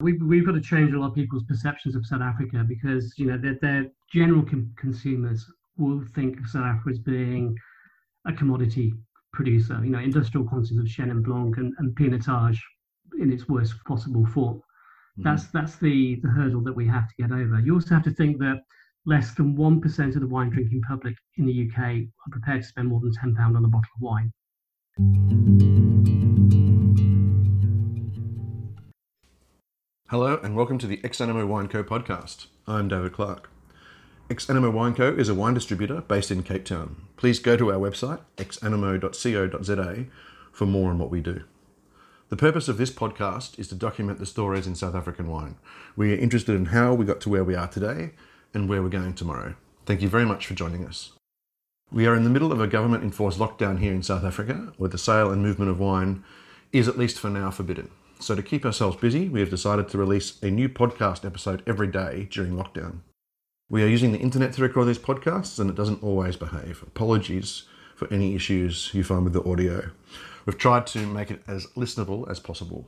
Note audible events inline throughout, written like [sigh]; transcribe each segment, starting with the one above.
We've, we've got to change a lot of people's perceptions of South Africa because, you know, their, their general com- consumers will think of South Africa as being a commodity producer, you know, industrial quantities of Chenin Blanc and, and Pinotage in its worst possible form. Mm-hmm. That's that's the, the hurdle that we have to get over. You also have to think that less than 1% of the wine drinking public in the UK are prepared to spend more than £10 on a bottle of wine. Hello, and welcome to the Ex Animo Wine Co podcast. I'm David Clark. Ex Animo Wine Co is a wine distributor based in Cape Town. Please go to our website, exanimo.co.za, for more on what we do. The purpose of this podcast is to document the stories in South African wine. We are interested in how we got to where we are today and where we're going tomorrow. Thank you very much for joining us. We are in the middle of a government enforced lockdown here in South Africa, where the sale and movement of wine is, at least for now, forbidden. So, to keep ourselves busy, we have decided to release a new podcast episode every day during lockdown. We are using the internet to record these podcasts and it doesn't always behave. Apologies for any issues you find with the audio. We've tried to make it as listenable as possible.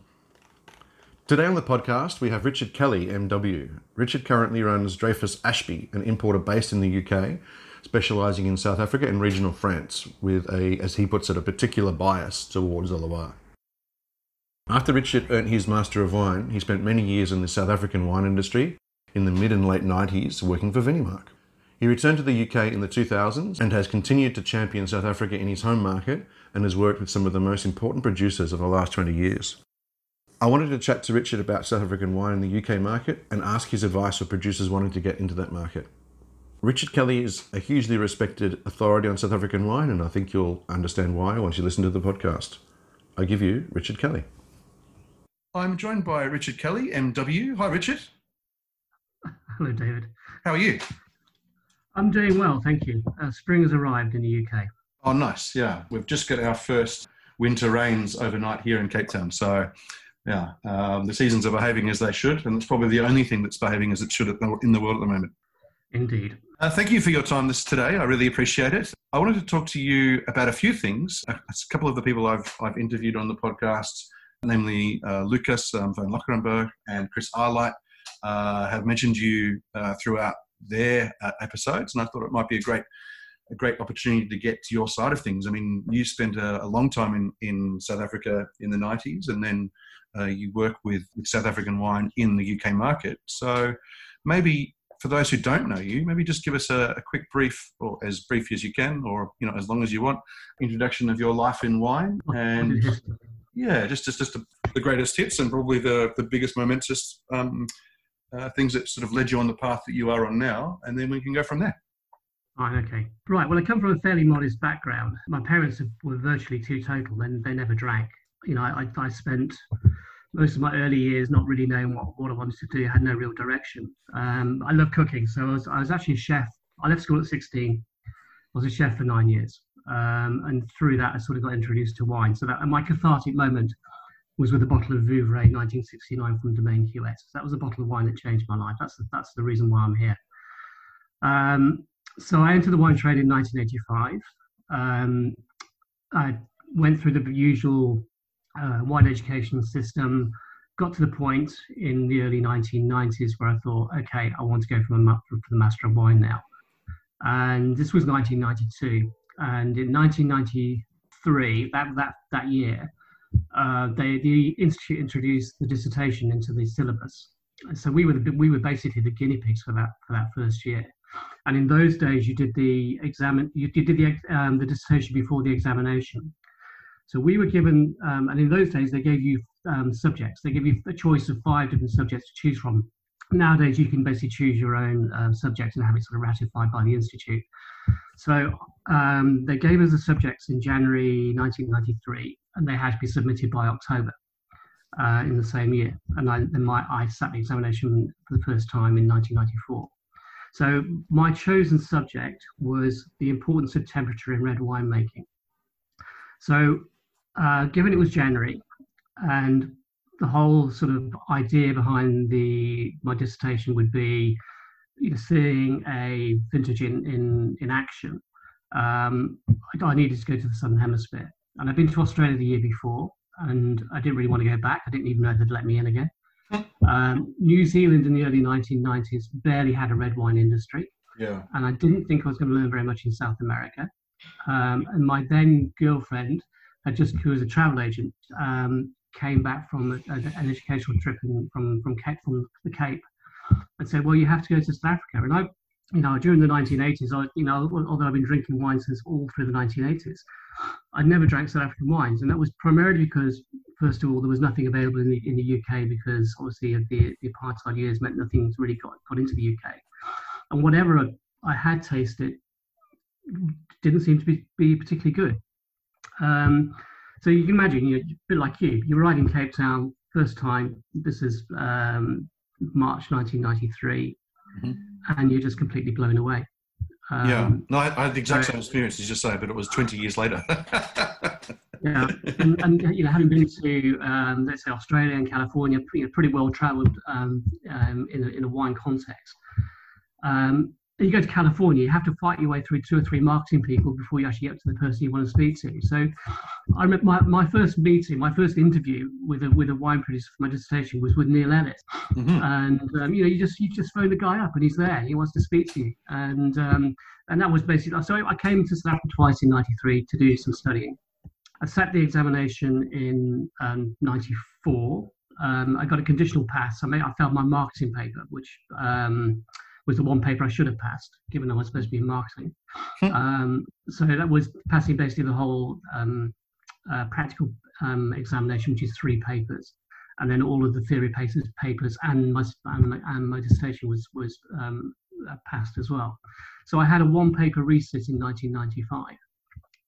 Today on the podcast, we have Richard Kelly, MW. Richard currently runs Dreyfus Ashby, an importer based in the UK, specialising in South Africa and regional France, with a, as he puts it, a particular bias towards the Loire. After Richard earned his Master of Wine, he spent many years in the South African wine industry in the mid and late 90s working for Vinimark. He returned to the UK in the 2000s and has continued to champion South Africa in his home market and has worked with some of the most important producers of the last 20 years. I wanted to chat to Richard about South African wine in the UK market and ask his advice for producers wanting to get into that market. Richard Kelly is a hugely respected authority on South African wine, and I think you'll understand why once you listen to the podcast. I give you Richard Kelly. I'm joined by Richard Kelly, MW. Hi, Richard. Hello, David. How are you? I'm doing well, thank you. Uh, spring has arrived in the UK. Oh, nice. Yeah, we've just got our first winter rains overnight here in Cape Town. So, yeah, um, the seasons are behaving as they should, and it's probably the only thing that's behaving as it should in the world at the moment. Indeed. Uh, thank you for your time this today. I really appreciate it. I wanted to talk to you about a few things. A, a couple of the people I've, I've interviewed on the podcast namely uh, Lucas um, van Loggerenberg and Chris Alheit, uh, have mentioned you uh, throughout their uh, episodes, and I thought it might be a great a great opportunity to get to your side of things. I mean, you spent a, a long time in, in South Africa in the 90s, and then uh, you work with, with South African wine in the UK market. So maybe for those who don't know you, maybe just give us a, a, quick brief, or as brief as you can, or you know, as long as you want, introduction of your life in wine and [laughs] yeah, just just just the greatest hits and probably the the biggest momentous um, uh, things that sort of led you on the path that you are on now, and then we can go from there. Right, okay. Right, well, I come from a fairly modest background. My parents were virtually teetotal, and they never drank. You know, I, I spent most of my early years not really knowing what, what I wanted to do, I had no real direction. Um, I love cooking, so I was, I was actually a chef. I left school at 16, I was a chef for nine years. Um, and through that, I sort of got introduced to wine. So that my cathartic moment was with a bottle of Vouvray 1969 from Domaine Huet. That was a bottle of wine that changed my life. That's the, that's the reason why I'm here. Um, so I entered the wine trade in 1985. Um, I went through the usual uh, wine education system, got to the point in the early 1990s where I thought, okay, I want to go for the Master of Wine now. And this was 1992 and in 1993, that that that year, uh, they, the institute introduced the dissertation into the syllabus. So we were the, we were basically the guinea pigs for that for that first year. And in those days, you did the exam you did the um, the dissertation before the examination. So we were given, um, and in those days they gave you um, subjects. They gave you a choice of five different subjects to choose from. Nowadays, you can basically choose your own um, subject and have it sort of ratified by the institute. So um, they gave us the subjects in January 1993, and they had to be submitted by October uh, in the same year. And I, my, I sat the examination for the first time in 1994. So my chosen subject was the importance of temperature in red wine making. So uh, given it was January, and the whole sort of idea behind the my dissertation would be you seeing a vintage in, in, in action, um, I, I, needed to go to the Southern Hemisphere. And I'd been to Australia the year before, and I didn't really want to go back. I didn't even know they'd let me in again. [laughs] Um, New Zealand in the early 1990s barely had a red wine industry, Yeah. and I didn't think I was going to learn very much in South America. Um, and my then girlfriend had just, who was a travel agent, um, came back from a, a, an educational trip in, from from Cape, from the Cape, and said, "Well, you have to go to South Africa." And I, you know, during the 1980s, I, you know, although I've been drinking wine since all through the 1980s, I never drank South African wines, and that was primarily because, first of all, there was nothing available in the in the UK because obviously the the apartheid years meant nothing's really got got into the UK, and whatever I, had tasted didn't seem to be, be particularly good. Um, so you can imagine, you're a bit like you, you arrive in Cape Town first time. This is um, March 1993, Mhm. And you're just completely blown away. Um, yeah. No, I, I had the exact so- same experience as you say, but it was 20 years later. [laughs] yeah, and, and you know, having been to um, let's say Australia and California, you know, pretty well travelled um, um, in, a, in a wine context. Um, you go to California, you have to fight your way through two or three marketing people before you actually get to the person you want to speak to. So, I remember my, my first meeting, my first interview with a with a wine producer for my dissertation was with Neil Ellis, Mhm. and um, you know, you just you just phone the guy up and he's there, he wants to speak to you, and um, and that was basically. So I came to South Africa twice in '93 to do some studying. I sat the examination in um, 94. Um, I got a conditional pass. I, made, I failed my marketing paper, which um, was the one paper I should have passed, given I was supposed to be in marketing. um, so that was passing basically the whole um, uh, practical um, examination, which is three papers. And then all of the theory papers, papers and my and my, and my dissertation was was um, uh, passed as well. So I had a one paper resit in 1995.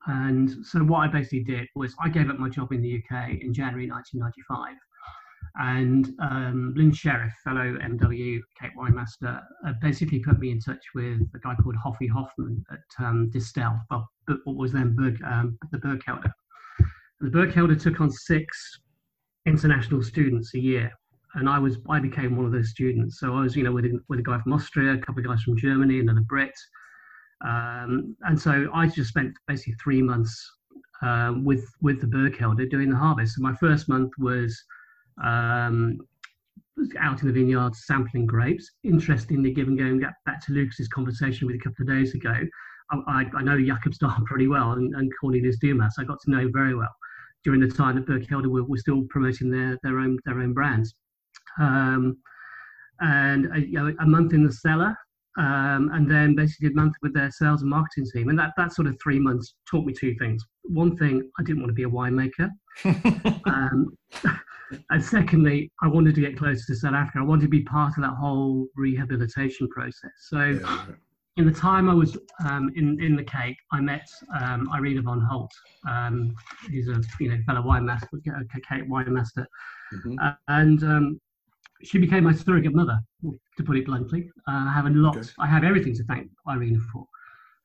And so what I basically did was I gave up my job in the UK in January 1995. And um, Lynne Sherriff, fellow MW Cape Wine Master, uh, basically put me in touch with a guy called Hoffy Hoffman at um, Distel, well, what was then Berg, um, the Bergkelder. The Bergkelder took on six international students a year, and I was I became one of those students. So I was, you know, with a, with a guy from Austria, a couple of guys from Germany, another Brit, um, and so I just spent basically three months uh, with with the Bergkelder doing the harvest. So my first month was um, out in the vineyard sampling grapes. Interestingly, given going back- to Lucas's conversation with a couple of days ago, I, I, know Jakob Stahl [laughs] pretty well and, and Cornelius Dumas. I got to know very well during the time that Bergkelder were, were still promoting their their own their own brands. Um, and a, you know, a month in the cellar, um, and then basically a month with their sales and marketing team. And that, that sort of three months taught me two things. One thing, I didn't want to be a winemaker. [laughs] Um, [laughs] and secondly, I wanted to get closer to South Africa. I wanted to be part of that whole rehabilitation process. So Yeah, in the time I was um, in, in the Cape, I met um, Irina von Holdt, um, who's a you know fellow wine master, a Cape wine master, Mhm. uh, and um, she became my surrogate mother, to put it bluntly. Uh, I have a lot, Okay. I have everything to thank Irina for.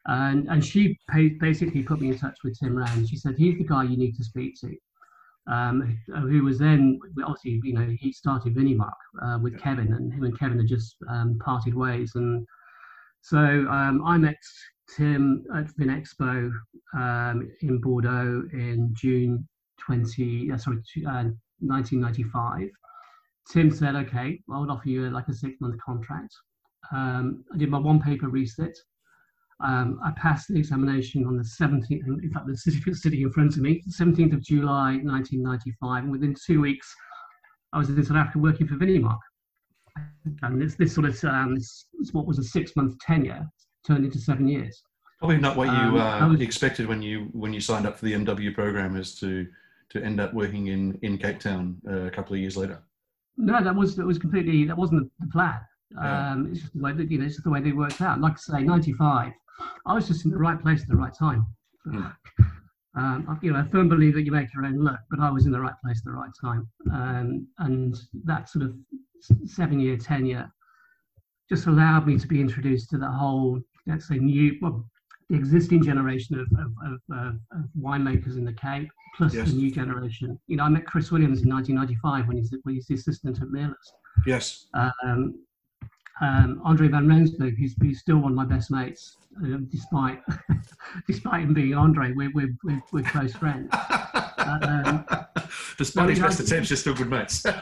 And, and she basically put me in touch with Tim Rand. She said, he's the guy you need to speak to. Um, who was then, obviously, you know, he started Vinimark uh, with Yeah. Kevin, and him and Kevin had just um, parted ways. And so um, I met Tim at Vinexpo um, in Bordeaux in June 20, uh, sorry, uh, 1995. Tim said, okay, I would offer you like a six month contract. Um, I did my one paper resit. Um, I passed the examination on the 17th, in fact, the certificate sitting [laughs] in front of me, 17th of July 1995. And within two weeks, I was in South Africa working for Vinimark. And this, this sort of, um, this, this what was a six month tenure turned into seven years. Probably not what you Um, uh, was- expected when you when you signed up for the MW program, is to to end up working in in Cape Town uh, a couple of years later. No, that was that was completely that wasn't the, plan. Yeah. Um, it's just the way that you know, it's just the way they worked out. Like I say, '95, I was just in the right place at the right time. Hmm. [laughs] Um, I- you know, I firmly believe that you make your own luck, but I was in the right place at the right time, um, and that sort of seven-year tenure just allowed me to be introduced to the whole, let's say, new, well, existing generation of, of, of, of, of winemakers in the Cape, plus Yes. the new generation. You know, I met Chris Williams in 1995 when he's, when he's the assistant at Meerlust. Yes. Um, um, Andre van Rensburg, who's, who's still one of my best mates, uh, despite [laughs] despite him being Andre, we're, we're, we're, we're close friends. Um, Despite his best attempts, you're still good mates. [laughs] and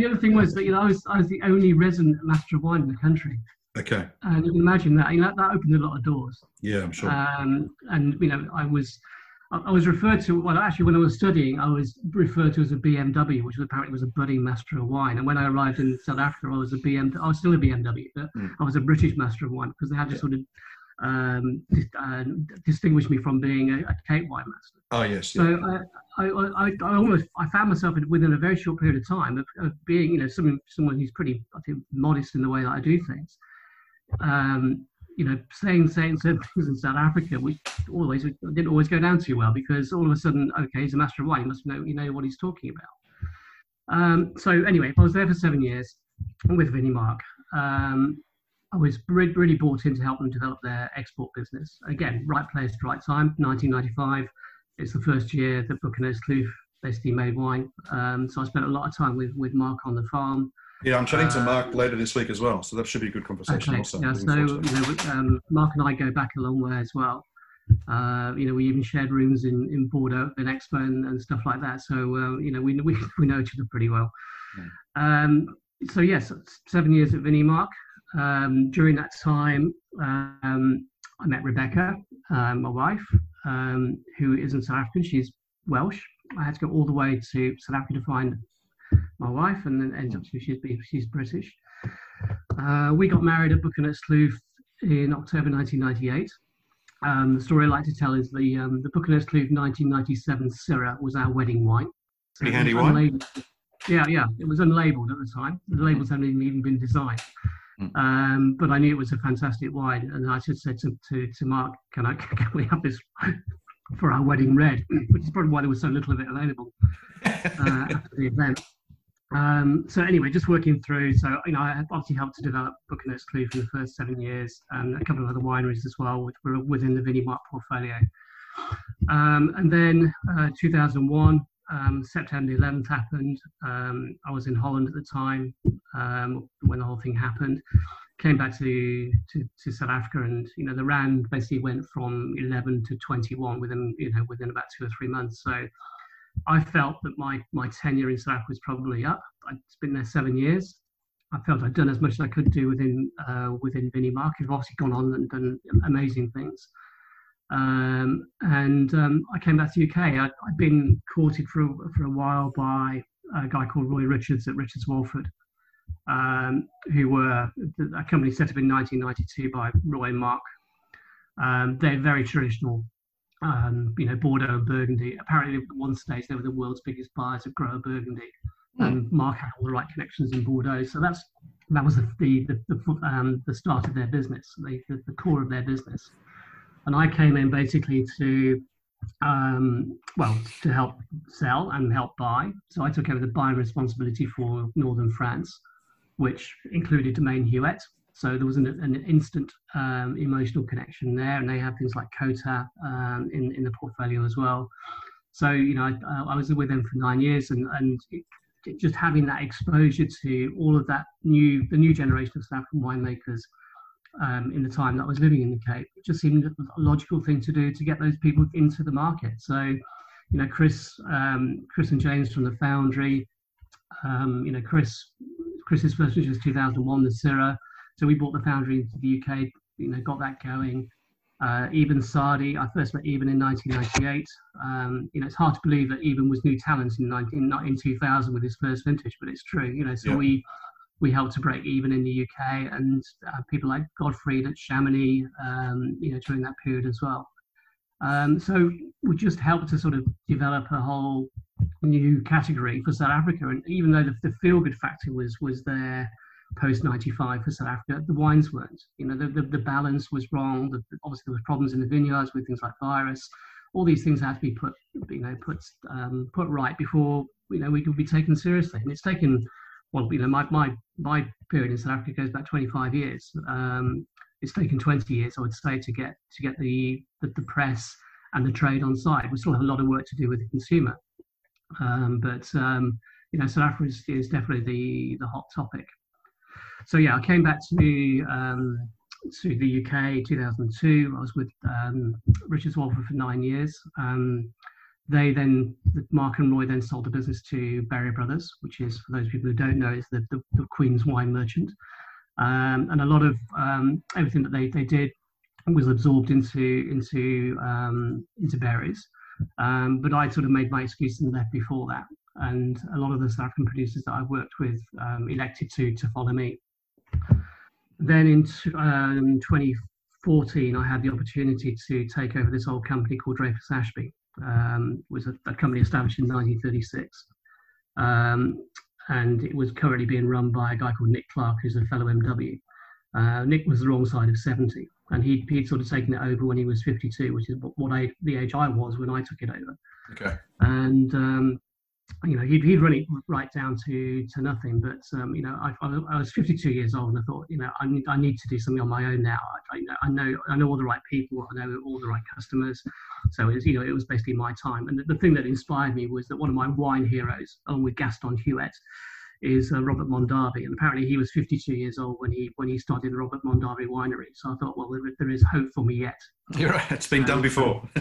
the other thing was that you know I was I was the only resident master of wine in the country. Okay. And you can imagine that you know that opened a lot of doors. Yeah, I'm sure. Um, and you know I was I was referred to well actually when I was studying I was referred to as a BMW, which apparently was a budding master of wine. And when I arrived in South Africa, I was a BMW. I was still a BMW, but mm. I was a British master of wine because they had to yeah. sort of um, uh, distinguish me from being a, a Cape wine master. Oh yes. So. I, I, I, I, almost I found myself within a very short period of time of, of being you know someone someone who's pretty I think modest in the way that I do things. Um, you know, saying saying certain things in South Africa, which always didn't always go down too well because all of a sudden, okay, he's a master of wine, he must know you know what he's talking about. Um, so anyway, I was there for seven years with Vinimark. Um, I was really, really brought in to help them develop their export business. Again, right place, right time, 1995. It's the first year that Boekenhoutskloof basically made wine. Um, so I spent a lot of time with, with Mark on the farm. Yeah, I'm chatting to Mark uh, later this week as well, so that should be a good conversation okay, also. Yeah, so you know, um, Mark and I go back a long way as well. Uh, you know, we even shared rooms in, in Bordeaux at Expo and, and stuff like that. So, uh, you know, we, we, [laughs] we know each other pretty well. Yeah. Um, so, yes, seven years at Vinimark. Um, during that time, um, I met Rebecca, um, my wife, um, who isn't South African. She's Welsh. I had to go all the way to South Africa to find my wife, and then ends up she's she's British. Uh, we got married at Buchaners Kloof in October 1998. Um, the story I like to tell is the um, the Boekenhoutskloof 1997 Syrah was our wedding wine. Pretty handy wine. Yeah, yeah, it was unlabeled at the time. The labels hadn't even been designed. Mm. Um, but I knew it was a fantastic wine, and I just said to, to, to Mark, "Can I [laughs] can we have this for our wedding red?" [clears throat] Which is probably why there was so little of it available uh, [laughs] after the event. Um, so anyway, just working through. So you know, I obviously helped to develop Boekenhoutskloof for the first seven years, and a couple of other wineries as well, which were within the Vinimark portfolio. Um, and then uh, 2001, um, September 11th happened. Um, I was in Holland at the time um, when the whole thing happened. Came back to, to, to, South Africa, and you know the rand basically went from 11 to 21 within you know within about two or three months. So I felt that my my tenure in South was probably up. I'd been there seven years. I felt I'd done as much as I could do within uh, within Vinimark. I've obviously gone on and done amazing things. Um, and um, I came back to the UK. i had been courted for, for a while by a guy called Roy Richards at Richards Walford, um, who were a company set up in 1992 by Roy and Mark. Um, they're very traditional, um, you know, Bordeaux and Burgundy. Apparently, at one stage, they were the world's biggest buyers of Grower Burgundy. Mm. And Mark had all the right connections in Bordeaux. So that's that was the the the, um, the start of their business, the, the, the core of their business and I came in basically to um, well to help sell and help buy. So I took over the buying responsibility for northern France, which included Domaine Huet. So there was an, an instant um, emotional connection there, and they have things like Cotat um, in in the portfolio as well. So you know, I, I was with them for nine years, and and it, just having that exposure to all of that new the new generation of South African winemakers um, in the time that I was living in the Cape. It just seemed a logical thing to do to get those people into the market. So, you know, Chris, um, Chris and James from the Foundry, um, you know, Chris, Chris's first was 2001, the Syrah. So we brought the Foundry into the UK, you know, got that going. Uh, Eben Sadie, I first met Eben in 1998. Um, you know, it's hard to believe that Eben was new talent in, 19, in 2000 with his first vintage, but it's true. You know, so yeah. we we helped to break Eben in the UK, and uh, people like Gottfried at Chamonix, um, you know, during that period as well. Um, so we just helped to sort of develop a whole new category for South Africa. And even though the, the feel good factor was was there post 95 for South Africa, the wines weren't. You know, the, the, the balance was wrong. The, obviously, there was problems in the vineyards with things like virus. All these things had to be put, you know, put um, put right before you know we could be taken seriously. And it's taken well, you know, my, my, my period in South Africa goes back 25 years. Um, it's taken 20 years, I would say, to get to get the, the, the press and the trade on side. We still have a lot of work to do with the consumer, um, but um, you know, South Africa is, is, definitely the the hot topic. So yeah, I came back to um, to the UK 2002. I was with um, Richards Walford for nine years. Um, they then, Mark and Roy then sold the business to Berry Brothers, which is, for those people who don't know, is the, the, the Queen's wine merchant. Um, and a lot of um, everything that they, they did was absorbed into into um, into Berry's. Um, but I sort of made my excuse and left before that. And a lot of the South African producers that I've worked with elected to to follow me. Then in um, 2014, I had the opportunity to take over this old company called Dreyfus Ashby. Um, it was a, a, company established in 1936. Um, and it was currently being run by a guy called Nick Clark, who's a fellow MW. Uh, Nick was the wrong side of 70, and he'd, he'd sort of taken it over when he was 52, which is what, what I, the age I was when I took it over. Okay. And um, you know, he'd, he'd run it right down to to nothing. But um, you know, I, I, was 52 years old, and I thought, you know, I need I need to do something on my own now. I, I know I know all the right people, I know all the right customers. So it's you know, it was basically my time. And the, the thing that inspired me was that one of my wine heroes, along with Gaston Huet, is uh, Robert Mondavi, and apparently he was 52 years old when he when he started the Robert Mondavi winery. So I thought, well, there, there is hope for me yet. You're right. It's been done before. [laughs]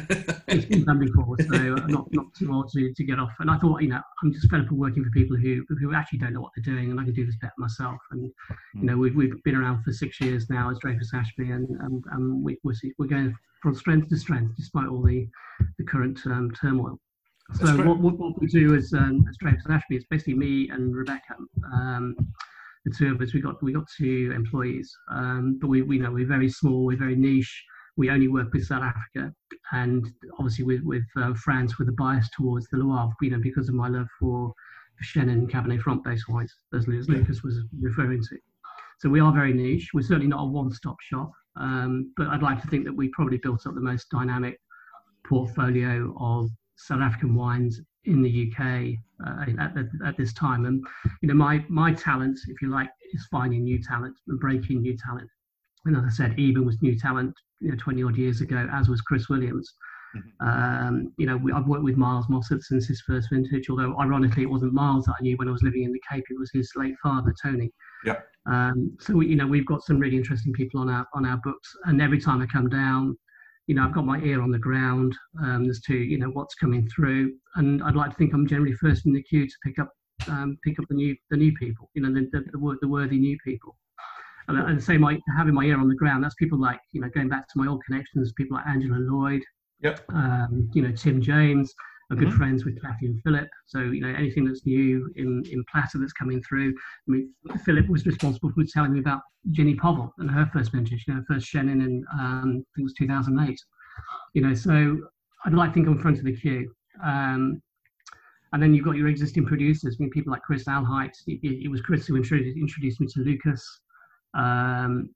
it's been done before, so not not too old to, to get off. And I thought, you know, I'm just fed up of working for people who who actually don't know what they're doing, and I can do this better myself. And you know, we've we've been around for six years now as Dreyfus Ashby, and and, and we, we're we're going from strength to strength despite all the the current um, turmoil. So what, what, what, we do as um, as Dreyfus Ashby is basically me and Rebecca. Um, the two of us, we got we got two employees, um, but we we know we're very small, we're very niche. We only work with South Africa, and obviously with with uh, France with a bias towards the Loire, you know, because of my love for, Chenin Cabernet Franc based wines, as Lucas was referring to. So we are very niche. We're certainly not a one-stop shop, um, but I'd like to think that we probably built up the most dynamic portfolio of South African wines in the UK uh, at, at, at, this time. And you know, my my talent, if you like, is finding new talent and breaking new talent. And as I said, Eben was new talent, you know, 20 odd years ago, as was Chris Williams. Mm-hmm. Um, you know, we, I've worked with Miles Mossop since his first vintage, although ironically it wasn't Miles that I knew when I was living in the Cape, it was his late father, Tony. Yeah. Um, so, we, you know, we've got some really interesting people on our, on our books. And every time I come down, you know, I've got my ear on the ground um, as to you know what's coming through, and I'd like to think I'm generally first in the queue to pick up um, pick up the new the new people, you know, the the, the, the worthy new people. And, and say my having my ear on the ground, that's people like you know going back to my old connections, people like Angela Lloyd, yep, um, you know Tim James, are good mm-hmm. friends with Kathy and Philip. So, you know, anything that's new in, in Platter that's coming through. I mean, Philip was responsible for telling me about Ginny Povall and her first vintage, you know, first Chenin in, um, I think it was 2008. You know, so I'd like to think I'm front of the queue. Um, and then you've got your existing producers, I mean, people like Chris Alheit. It, it, was Chris who introduced, introduced me to Lucas. Um,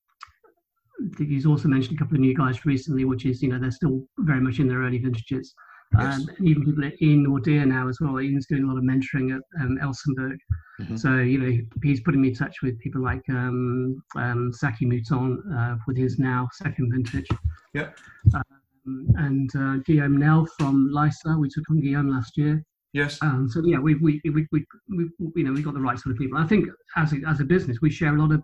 he's also mentioned a couple of new guys recently, which is, you know, they're still very much in their early vintages. Yes. Um, and even people at Ian Naudé now as well. Ian's doing a lot of mentoring at um, Elsenburg. Mm-hmm. So, you know, he's putting me in touch with people like um, um, Sakkie Mouton uh, with his now second vintage. Yeah. Um, and uh, Guillaume Nel from Lysa. We took on Guillaume last year. Yes. Um, so yeah, we we, we we we you know we got the right sort of people. I think as a, as a business, we share a lot of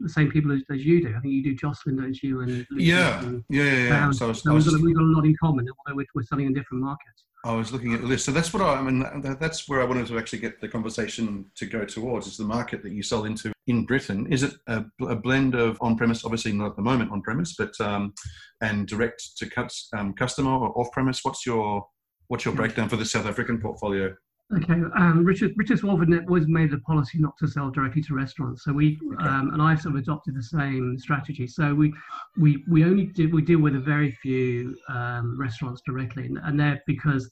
the same people as, as, you do. I think you do Jocelyn, don't you? And yeah, and yeah, yeah, yeah. So, so we've, got a, we've, got a, lot in common, although we're, we're selling in different markets. I was looking at the list, so that's what I, I mean. That's where I wanted to actually get the conversation to go towards. Is the market that you sell into in Britain? Is it a, a blend of on-premise, obviously not at the moment on-premise, but um, and direct to um, customer or off-premise? What's your what's your breakdown for the South African portfolio? Okay, um, Richard Richards Walford was made a policy not to sell directly to restaurants. So we okay. um, and I've sort of adopted the same strategy. So we we we only do we deal with a very few um, restaurants directly, and they're because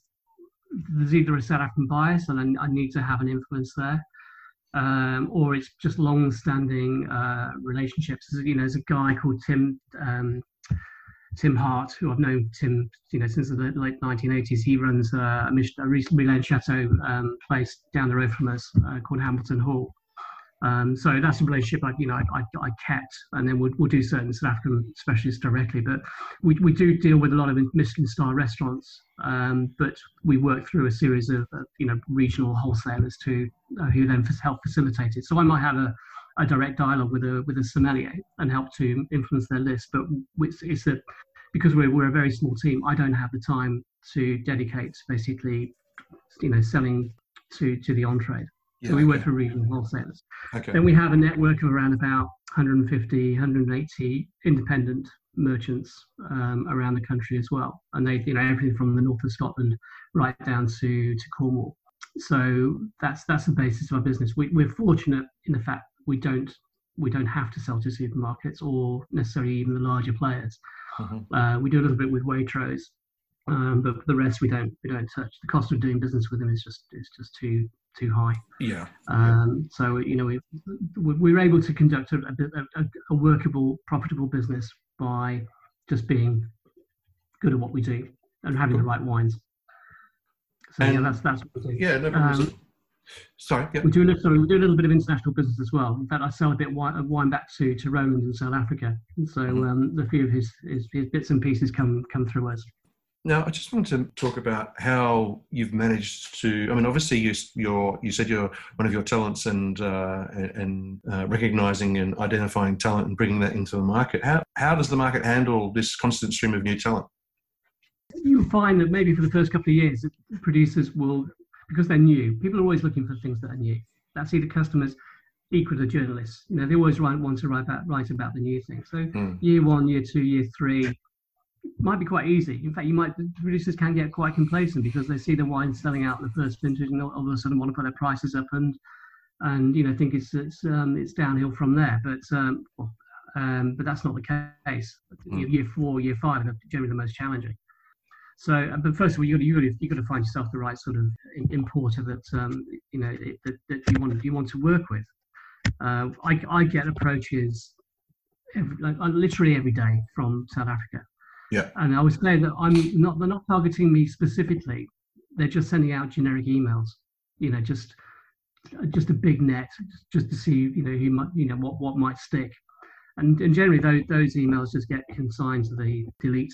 there's either a South African bias and I, I need to have an influence there, um, or it's just long-standing uh, relationships. You know, there's a guy called Tim um, Tim Hart, who I've known Tim, you know, since the late 1980s. He runs uh, a, a Mylène Chateau um, place down the road from us uh, called Hambleton Hall. Um, so that's a relationship I, you know, I, I, I, kept, and then we'll, we'll do certain South African specialists directly. But we, we do deal with a lot of Michelin star restaurants, um, but we work through a series of, uh, you know, regional wholesalers to uh, who then help facilitate it. So I might have a, a direct dialogue with a with a sommelier and help to influence their list. But it's, it's a because we're, we're a very small team, I don't have the time to dedicate basically, you know, selling to to the on trade. Yeah, so we work okay. for regional wholesalers. Okay. Then we have a network of around about 150, 180 independent merchants um, around the country as well, and they, you know, everything from the north of Scotland right down to to Cornwall. So that's that's the basis of our business. We, we're fortunate in the fact we don't we don't have to sell to supermarkets or necessarily even the larger players. Mhm. Uh, we do a little bit with Waitrose, um, but the rest we don't we don't touch. The cost of doing business with them is just is just too too high. Yeah. Um, so you know we we were able to conduct a, a, a, workable, profitable business by just being good at what we do and having the right wines. So yeah, that's that's what we do. Yeah. No. Um, Sorry. Yeah. We do a little, sorry, we do a little bit of international business as well. In fact, I sell a bit of wine, wine back to to Roland in South Africa. So Mhm. um, a few of his, his his bits and pieces come come through us. Now, I just want to talk about how you've managed to. I mean, obviously, you you're, you said you're one of your talents and uh, and uh, recognizing and identifying talent and bringing that into the market. How how does the market handle this constant stream of new talent? You'll find that maybe for the first couple of years, producers will, because they're new, people are always looking for things that are new. That's either customers equal to journalists. You know, they always write, want to write about, write about the new thing. So Hmm. year one, year two, year three might be quite easy. In fact, you might producers can get quite complacent because they see the wine selling out in the first vintage and all all of a sudden want to put their prices up and and you know think it's it's um, it's downhill from there. But um, um, but that's not the case. Mm. Year four, year five are generally the most challenging. So, uh, but first of all, you got to you got to you got to find yourself the right sort of importer that um, you know it- that, that you want you want to work with. Uh, I I get approaches every, like, uh, literally every day from South Africa. Yeah. And I was saying that I'm not they're not targeting me specifically. They're just sending out generic emails. You know, just just a big net, just to see you know who might you know what what might stick. And, and generally those, those emails just get consigned to the delete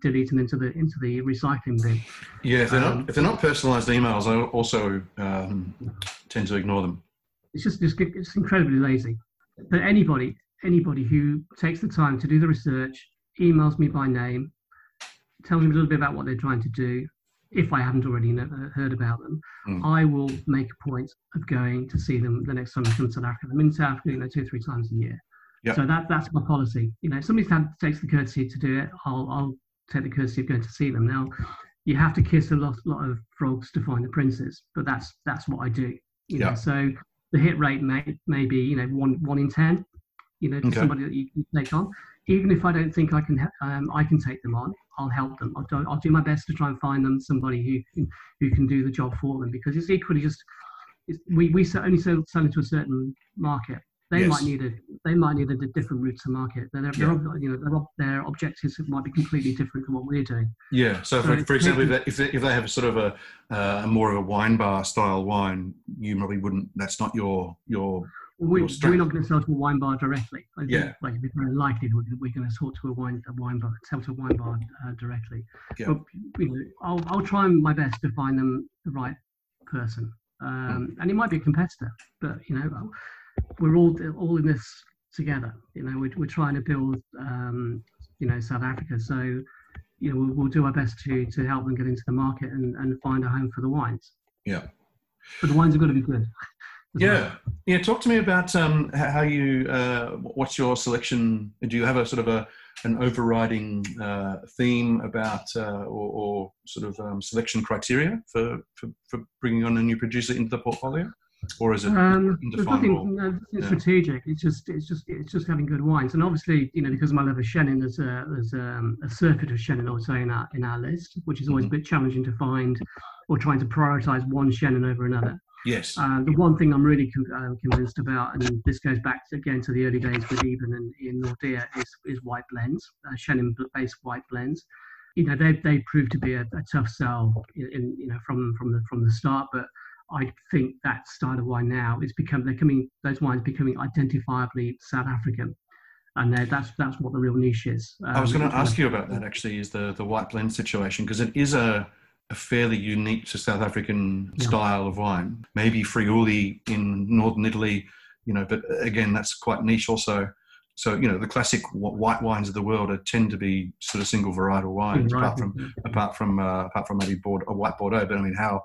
delete them into the into the recycling bin. Yeah, if they're Um, not if they're not personalized emails, I also um, tend to ignore them. It's just it's, it's incredibly lazy. But anybody anybody who takes the time to do the research, emails me by name, tells me a little bit about what they're trying to do. If I haven't already know, uh, heard about them, Mm. I will make a point of going to see them the next time I come to South Africa. I'm in South Africa, you know, two or three times a year. Yeah. So that that's my policy. You know, if somebody takes the courtesy to do it, I'll I'll take the courtesy of going to see them. Now, you have to kiss a lot lot of frogs to find the princes, but that's that's what I do. You Yeah. know, so the hit rate may may be you know one one in ten. You know, to Okay. somebody that you can take on. Even if I don't think I can, um, I can take them on. I'll help them. I'll do, I'll do my best to try and find them somebody who can, who can do the job for them because it's equally just it's, we we only sell, sell into a certain market. They Yes. might need a they might need a different route to market. Their, their, Yeah. you know their, ob- their objectives might be completely different from what we're doing. Yeah. So, So for, for example, if they, if they, if they have a sort of a, uh, more of a wine bar style wine, you probably wouldn't. That's not your your. We, Your we're not going to sell to a wine bar directly. I think, Yeah. like it'd very likely that we're, going to sell to a wine a wine bar sell to a wine bar uh, directly. Yeah. But you know, I'll I'll try my best to find them the right person. Um, and it might be a competitor, but you know, we're all all in this together. You know, we're, we're trying to build, um, you know, South Africa. So, you know, we'll, we'll do our best to to help them get into the market and, and find a home for the wines. Yeah. But the wines have got to be good. as well. Yeah. Yeah. Talk to me about um, how you. Uh, what's your selection? Do you have a sort of a an overriding uh, theme about uh, or, or sort of um, selection criteria for, for for bringing on a new producer into the portfolio, or is it Um, nothing, no, nothing Yeah. strategic. It's just, it's just, it's just having good wines. And obviously, you know, because of my love of Chenin, there's a, there's um, a circuit of Chenin also in our in our list, which is always Mhm. a bit challenging to find, or trying to prioritise one Chenin over another. Yes. Uh, the one thing I'm really con- uh, convinced about, and this goes back again to the early days with Eben and Ian Naudé, is, is white blends, uh, Chenin-based white blends. You know, they they proved to be a, a tough sell in, in you know from from the from the start, but I think that style of wine now is become they're coming those wines becoming identifiably South African, and that's that's what the real niche is. I was Um, going to ask you about that actually, is the, the white blend situation, because it is a, a fairly unique to South African Yeah. style of wine. Maybe Friuli in northern Italy, you know, but again, that's quite niche also. So you know the classic white wines of the world are, tend to be sort of single varietal wines, right. apart from apart from uh, apart from maybe Bordeaux, a white Bordeaux. But I mean, how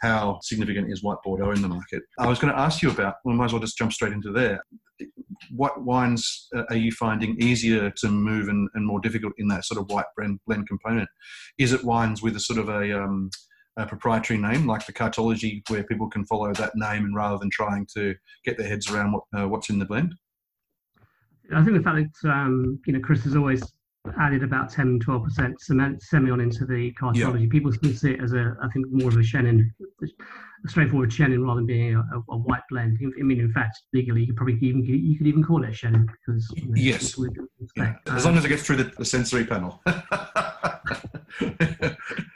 how significant is white Bordeaux in the market? I was going to ask you about. We might as well just jump straight into there. What wines uh, are you finding easier to move and, and more difficult in that sort of white blend, blend component? Is it wines with a sort of a um, a proprietary name like the cartology where people can follow that name and rather than trying to get their heads around what, uh, what's in the blend? I think the fact that um, you know Chris has always added about 10 12% semillon into the cartology yeah. people still see it as a i think more of a chenin a straightforward chenin rather than being a, a, white blend i mean in fact legally you could probably even you could even call it a chenin because you know, yes yeah. as long as it gets through the, the sensory panel [laughs]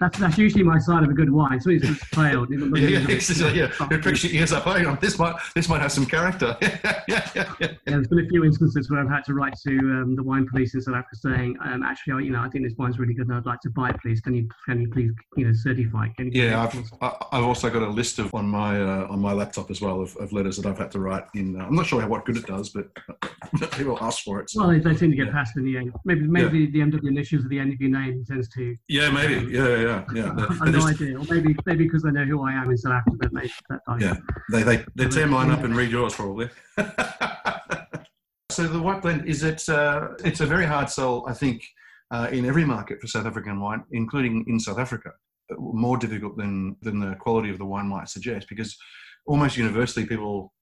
that's that's usually my sign of a good wine. So it's failed. yeah, yeah, yeah. yeah. It picks your ears up. Oh, you this might this might have some character. yeah, yeah, yeah, yeah. There's been a few instances where I've had to write to um, the wine police in South Africa saying, um, actually, you know, I think this wine's really good, and I'd like to buy it, please. Can you can you please you know certify? Can you yeah, I've I've also got a list of on my uh, on my laptop as well of, of letters that I've had to write. In uh, I'm not sure how what good it does, but [laughs] people ask for it. So, well, they, they seem to get yeah. past in the end. Maybe maybe the MW initials at the end of your name tends to. Yeah, maybe. Um, yeah, yeah, yeah. I've no idea. Or maybe maybe because they know who I am in South Africa, maybe that Yeah, they they they tear mine up and read yours probably. [laughs] so the white blend is it? Uh, it's a very hard sell, I think, uh, in every market for South African wine, including in South Africa. More difficult than than the quality of the wine might suggest, because almost universally people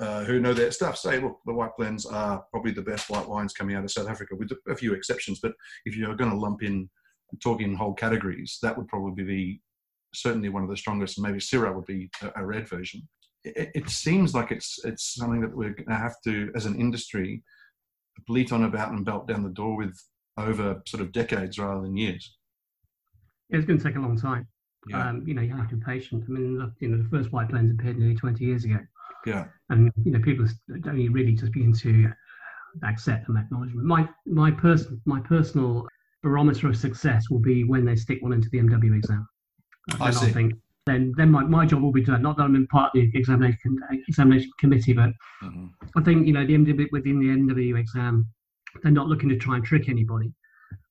uh, who know their stuff say, look, the white blends are probably the best white wines coming out of South Africa, with a few exceptions. But if you're going to lump in talking whole categories, that would probably be certainly one of the strongest, and maybe Syrah would be a, a red version. It, it, seems like it's it's something that we're going to have to, as an industry, bleat on about and belt down the door with over sort of decades rather than years. It's going to take a long time. Yeah. Um, you know, you have to be patient. I mean, look, you know, the first white blends appeared nearly 20 years ago. Yeah. And, you know, people are only really just beginning to accept and acknowledgement. My, my, person, my personal barometer of success will be when they stick one into the MW exam. I see. I think then then my, my job will be done. Not that I'm in part of the examination examination committee, but mm-hmm. I think you know the MW within the MW exam, they're not looking to try and trick anybody.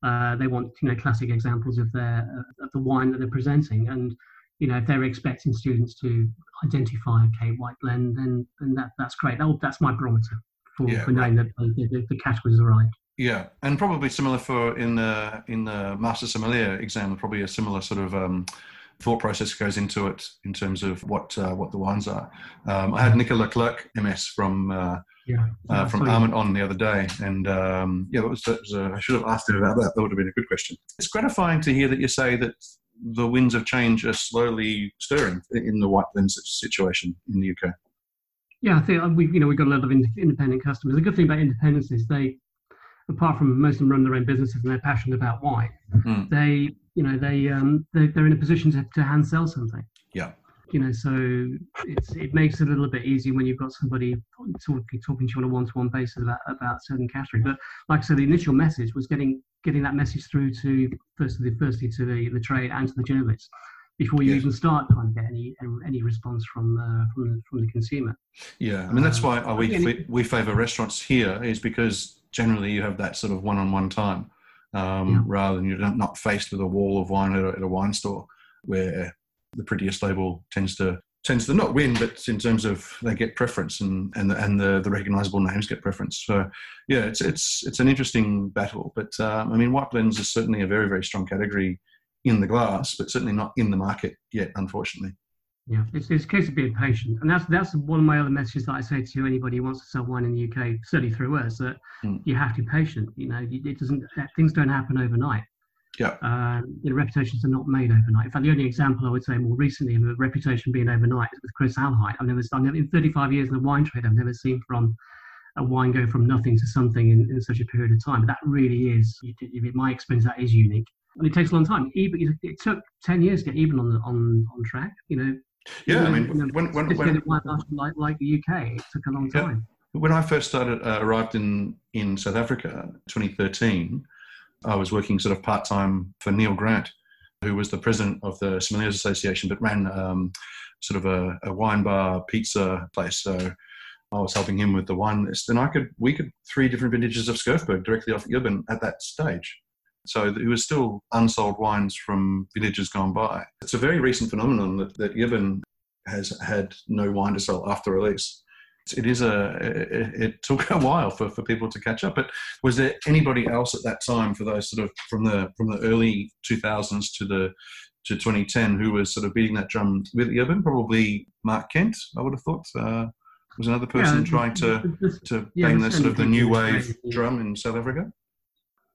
Uh, they want you know classic examples of their of the wine that they're presenting, and you know if they're expecting students to identify okay white blend, then then that that's great. That, that's my barometer for, yeah, for knowing right. that the, the, the categories are right. Yeah, and probably similar for in the in the master sommelier exam, probably a similar sort of um, thought process goes into it in terms of what uh, what the wines are. Um, I had Nicola Leclerc, MS from uh, yeah, uh, from Armand on the other day, and um, yeah, that was, that was a, I should have asked him about that. That would have been a good question. It's gratifying to hear that you say that the winds of change are slowly stirring in the white blend situation in the UK. Yeah, I think uh, we you know we've got a lot of independent customers. The good thing about independents is they apart from most of them run their own businesses and they're passionate about wine, mm. they, you know, they, um, they, they're in a position to, to hand sell something. Yeah. You know, so it's, it makes it a little bit easier when you've got somebody talking, talking to you on a one-to-one basis about, about certain category. But like I said, the initial message was getting, getting that message through to firstly, firstly to the, the trade and to the journalists before you even start trying to get any any response from uh, from the, from the consumer. Yeah, I mean that's why uh, we we, we favour restaurants here is because generally you have that sort of one-on-one time um, yeah. rather than you're not faced with a wall of wine at a, at a, wine store where the prettiest label tends to tends to not win, but in terms of they get preference and and the, and the, the recognizable names get preference. So yeah, it's it's it's an interesting battle. But um, I mean, white blends is certainly a very very strong category in the glass, but certainly not in the market yet, unfortunately. Yeah, it's, it's a case of being patient, and that's that's one of my other messages that I say to anybody who wants to sell wine in the UK, certainly through us, that mm. you have to be patient. You know, it doesn't things don't happen overnight. Yeah, um, you know, reputations are not made overnight. In fact, the only example I would say more recently of a reputation being overnight is with Chris Alheit. I've never, I've never in 35 years in the wine trade, I've never seen from a wine go from nothing to something in, in such a period of time. But that really is, in my experience, that is unique and it takes a long time. Eben, it took ten years to get Eben on the, on on track. You know, yeah, I mean, when, when, when, [laughs] like, like the UK, it took a long time. When I first started, uh, arrived in, in South Africa, 2013, I was working sort of part time for Neil Grant, who was the president of the Sommeliers Association, but ran um, sort of a, a, wine bar pizza place. So I was helping him with the wine list, and I could we could three different vintages of Skurfberg directly off Eben at that stage. So it was still unsold wines from vintages gone by. It's a very recent phenomenon that, that has had no wine to sell after release. It is a. It, it, took a while for, for people to catch up. But was there anybody else at that time for those sort of from the from the early 2000s to the to 2010 who was sort of beating that drum with Eben? Probably Marc Kent. I would have thought uh, was another person yeah, trying to to yeah, bang the sort of the new wave drum in South Africa.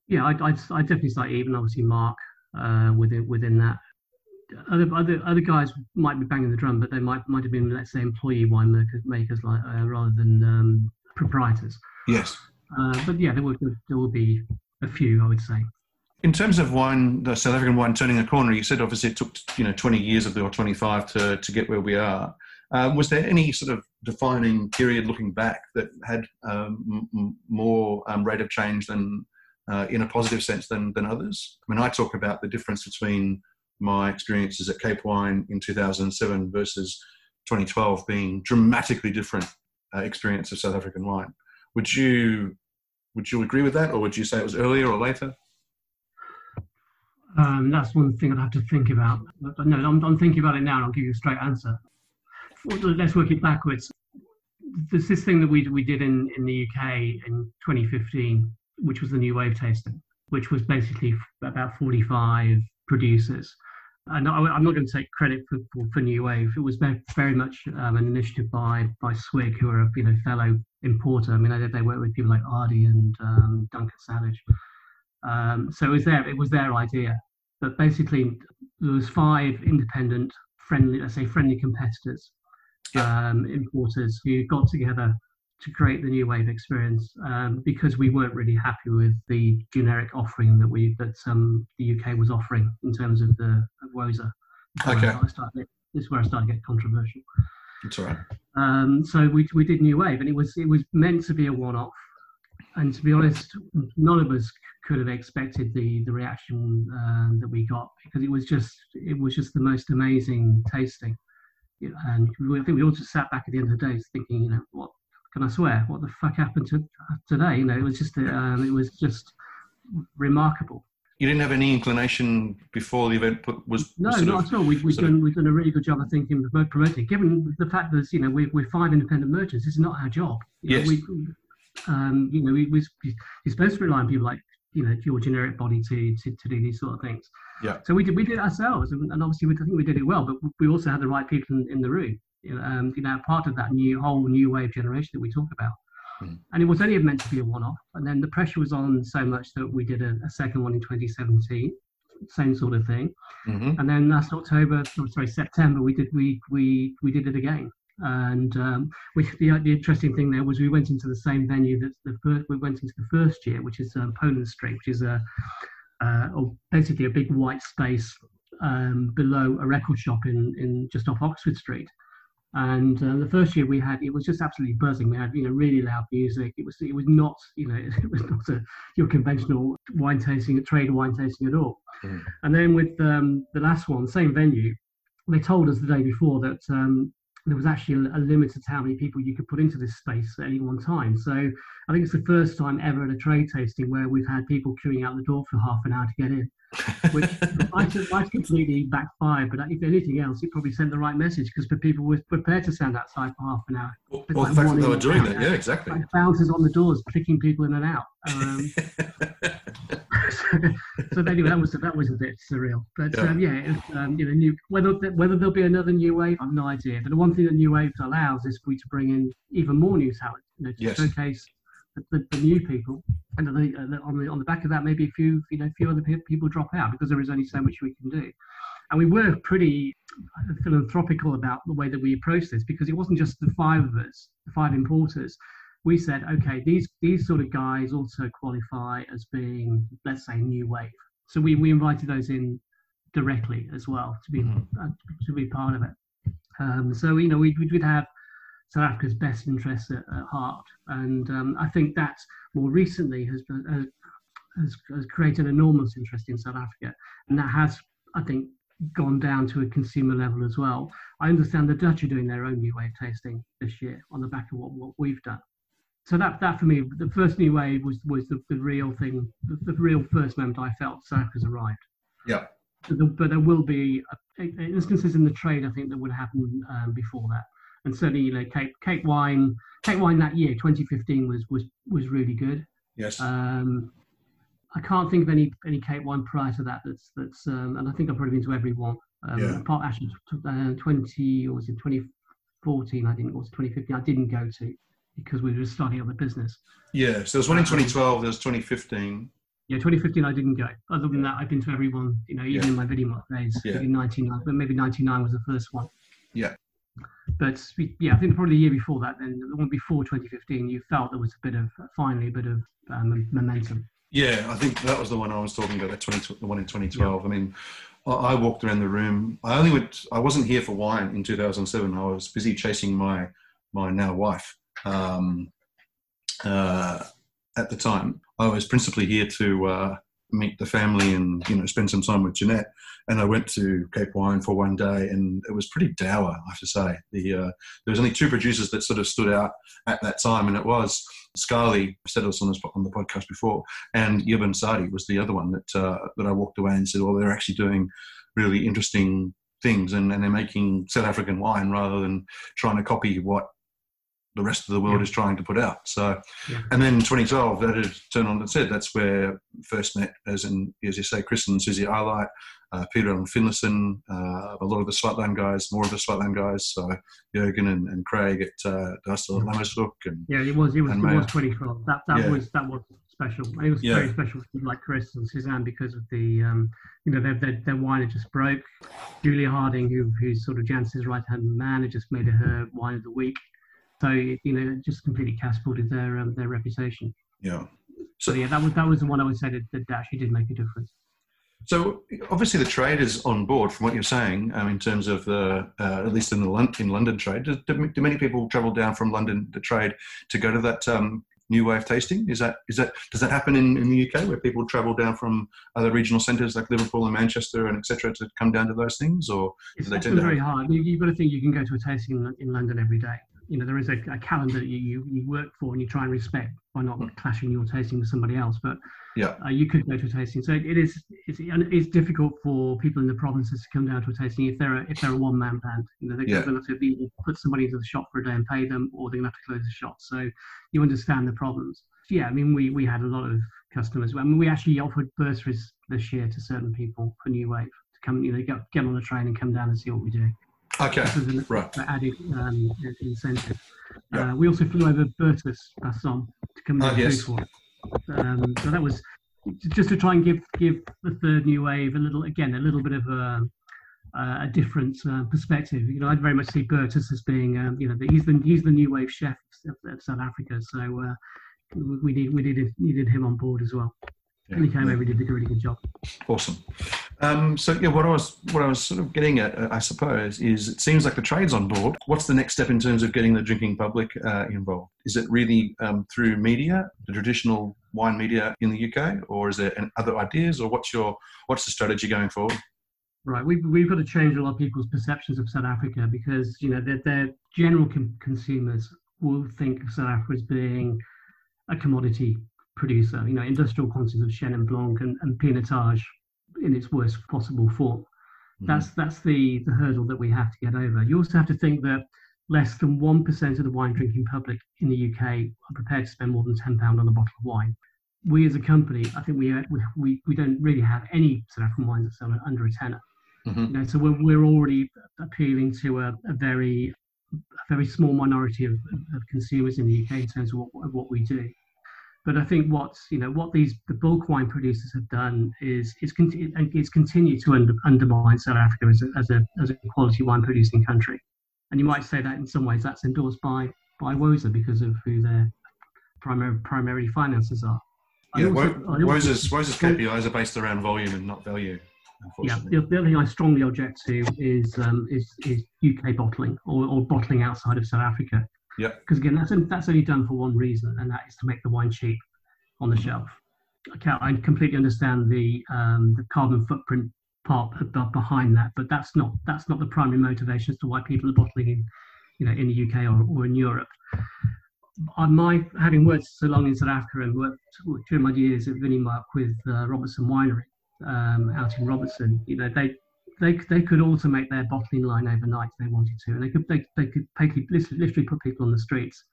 Yeah, I'd, I'd, I'd definitely say even obviously Marc uh, within within that other other other guys might be banging the drum, but they might might have been let's say employee winemakers makers like uh, rather than um, proprietors. Yes. Uh, but yeah, there will there will be a few, I would say. In terms of wine, the South African wine turning a corner, you said obviously it took you know 20 years of the or 25 to to get where we are. Uh, was there any sort of defining period looking back that had um, m- more um, rate of change than uh, in a positive sense than than others? I mean, I talk about the difference between my experiences at Cape Wine in 2007 versus 2012 being dramatically different uh, experience of South African wine. Would you would you agree with that, or would you say it was earlier or later? Um, that's one thing I'd have to think about. No, I'm, I'm thinking about it now, and I'll give you a straight answer. Let's work it backwards. There's this thing that we we did in in the UK in 2015, which was the new wave tasting, which was basically about 45 producers and I'm not going to take credit for, for, for New Wave. It was very, very much um, an initiative by by Swig, who are a you know fellow importer. I mean, they, they work with people like Adi and um, Duncan Savage. Um, so it was their it was their idea. But basically, there was five independent, friendly, let's say friendly competitors, um, importers who got together to create the new wave experience um, because we weren't really happy with the generic offering that we that um, the UK was offering in terms of the of WOSA. Okay. this is where I started to get controversial. That's all right. Um, so we, we did New Wave, and it was it was meant to be a one-off. And to be honest, none of us could have expected the the reaction uh, that we got because it was just it was just the most amazing tasting. And I think we all just sat back at the end of the day thinking, you know, what can I swear? What the fuck happened to today? You know, it was just um, it was just remarkable. You didn't have any inclination before the event was no, not at all. We, we've done we've done a really good job, I think, in promoting. Given the fact that you know we, we're five independent merchants, this is not our job. You yes. Know, we, um, you know, we, we, you're supposed to rely on people like you know your generic body to, to, to do these sort of things. Yeah. So we did we did it ourselves, and, and obviously we, I think we did it well. But we also had the right people in, in the room um, you know, part of that new whole new wave generation that we talk about. Mm. And it was only meant to be a one-off. And then the pressure was on so much that we did a, a second one in 2017, same sort of thing. Mm-hmm. And then last October, oh, sorry, September, we did we we we did it again. And um, we, the, the interesting thing there was we went into the same venue that the first, we went into the first year, which is um, Poland Street, which is a, uh, basically a big white space um, below a record shop in, in just off Oxford Street. And uh, the first year we had, it was just absolutely buzzing. We had, you know, really loud music. It was, it was not, you know, [laughs] it was not a, your conventional wine tasting, a trade wine tasting at all. Mm. And then with um, the last one, same venue, they told us the day before that um, there was actually a, a limit to how many people you could put into this space at any one time. So I think it's the first time ever at a trade tasting where we've had people queuing out the door for half an hour to get in which [laughs] might, might completely backfire. But if anything else, it probably sent the right message because people were prepared to stand outside for half an hour. Well, well like the fact that they were doing that, yeah, exactly. Like bouncers on the doors, kicking people in and out. Um, [laughs] so, [laughs] so, anyway, that was that was a bit surreal. But yeah, um, yeah um, you know, new, whether whether there'll be another new wave, I've no idea. But the one thing that new wave allows is for you to bring in even more new talent, you know, to yes. showcase the, the, new people, and the, uh, on the on the back of that, maybe a few you know few other people drop out because there is only so much we can do. And we were pretty philanthropical about the way that we approached this because it wasn't just the five of us, the five importers. We said, okay, these these sort of guys also qualify as being, let's say, new wave. So we, we invited those in directly as well to be mm-hmm. uh, to be part of it. Um, so you know we we'd have South Africa's best interests at, at heart. And um, I think that more recently has, has, has created enormous interest in South Africa. And that has, I think, gone down to a consumer level as well. I understand the Dutch are doing their own new wave tasting this year on the back of what, what we've done. So that that for me, the first new wave was was the, the real thing, the, the real first moment I felt has arrived. Yeah. But, the, but there will be a, a, instances in the trade I think that would happen um, before that, and certainly you know Cape Cape wine Cape wine that year 2015 was was was really good. Yes. Um, I can't think of any any Cape wine prior to that. That's that's um, and I think I've probably been to every one. Um, Yeah. Apart actually, uh, 20 or was it 2014? I think it was 2015. I didn't go to because we were starting up the business. yeah. So there's one in 2012. There's 2015. Yeah, 2015 I didn't go. Other than that, I've been to everyone. You know, even Yeah. in my video days, Yeah. maybe 99, but maybe 99 was the first one. Yeah. But we- yeah, I think probably the year before that, then the one before 2015, you felt there was a bit of finally a bit of um, momentum. Yeah, I think that was the one I was talking about. That 20, the one in 2012. I mean, I, I walked around the room. I only went. I wasn't here for wine in 2007. I was busy chasing my my now wife. Um, uh, at the time, I was principally here to uh, meet the family and you know spend some time with Jeanette. And I went to Cape Wine for one day, and it was pretty dour, I have to say. The uh, there was only two producers that sort of stood out at that time, and it was Scarley said this on, this, on the podcast before, and Eben Sadie was the other one that uh, that I walked away and said, well, they're actually doing really interesting things, and, and they're making South African wine rather than trying to copy what the rest of the world Yeah. is trying to put out. So, Yeah. and then 2012, that had turned on its head. That's where first met, as in as you say, Chris and Susie Alheit, uh, Peter-Allan Finlayson, uh, a lot of the Swartland guys, more of the Swartland guys. So Jurgen and, and Craig at uh, Dustel and Lammershoek, and Yeah, it was. It was. And It was 2012. That that Yeah. was that was special. It was Yeah. very special for like Chris and Suzanne because of the um, you know their, their their wine had just broke. Julia Harding, who who's sort of Jancis's right hand man, had just made her wine of the week. So you know, it just completely catapulted their um, their reputation. yeah. So yeah, that was that was the one I would say that, that actually did make a difference. So obviously the trade is on board from what you're saying um, in terms of the uh, at least in the Lon- in London trade. Do, do, do many people travel down from London to trade to go to that um, new of tasting? Is that is that does that happen in, in the UK where people travel down from other regional centres like Liverpool and Manchester and etc. to come down to those things or It's Do they tend to very hard. You, you've got to think you can go to a tasting in, in London every day. You know, there is a, a calendar that you, you, work for and you try and respect by not clashing your tasting with somebody else. But Yeah. uh, you could go to a tasting. So it is it's, and it's difficult for people in the provinces to come down to a tasting if they're a, if they're a one man band. You know, they're Yeah. going to have to either put somebody into the shop for a day and pay them, or they're going to have to close the shop. So you understand the problems. Yeah, I mean, we we had a lot of customers. I mean, we actually offered bursaries this year to certain people for New Wave to come, you know, get, get on the train and come down and see what we do. Okay an right added um, incentive. Yeah. Uh, we also flew over Bertus Basson to come and do yes. for us. Um, so that was just to try and give give the third new wave a little again a little bit of a a different uh, perspective. You know, I'd very much see Bertus as being um, you know the, he's the he's the new wave chef of, of South Africa. So uh, we- we need we needed needed him on board as well. And he came Yeah. over, he did a really good job. Awesome. Um, so yeah, what I was what I was sort of getting at, uh, I suppose, is it seems like the trade's on board. What's the next step in terms of getting the drinking public uh, involved? Is it really um, through media, the traditional wine media in the UK, or is there other ideas, or what's your what's the strategy going forward? Right, we've, we've got to change a lot of people's perceptions of South Africa because you know their, their general con- consumers will think of South Africa as being a commodity producer. You know, industrial quantities of Chenin Blanc and, and Pinotage in its worst possible form. That's that's the the hurdle that we have to get over. You also have to think that less than one percent of the wine drinking public in the UK are prepared to spend more than ten pound on a bottle of wine. We as a company, I think we we we, don't really have any South African wines that sell under a tenner. Mhm. You know, so we're, we're already appealing to a, a very a very small minority of, of consumers in the UK in terms of what, of what we do. But I think what you know what these the bulk wine producers have done is is, conti- is continue to under, undermine South Africa as a, as a as a quality wine producing country. And you might say that in some ways that's endorsed by by WOSA because of who their primary primary finances are. Yeah, also- I also- WOSA's WOSA's KPIs are based around volume and not value. Yeah, the, the other thing I strongly object to is um, is, is UK bottling or, or bottling outside of South Africa. Yeah. Because again, that's that's only done for one reason, and that is to make the wine cheap on the shelf. Okay, I completely understand the um, the carbon footprint part behind that, but that's not that's not the primary motivation as to why people are bottling in, you know, in the UK or, or in Europe. On my having worked so long in South Africa and worked during my years at Vinimark with uh, Robertson Winery um, out in Robertson, you know, they they they could automate their bottling line overnight if they wanted to, and they could they, they could literally put people on the streets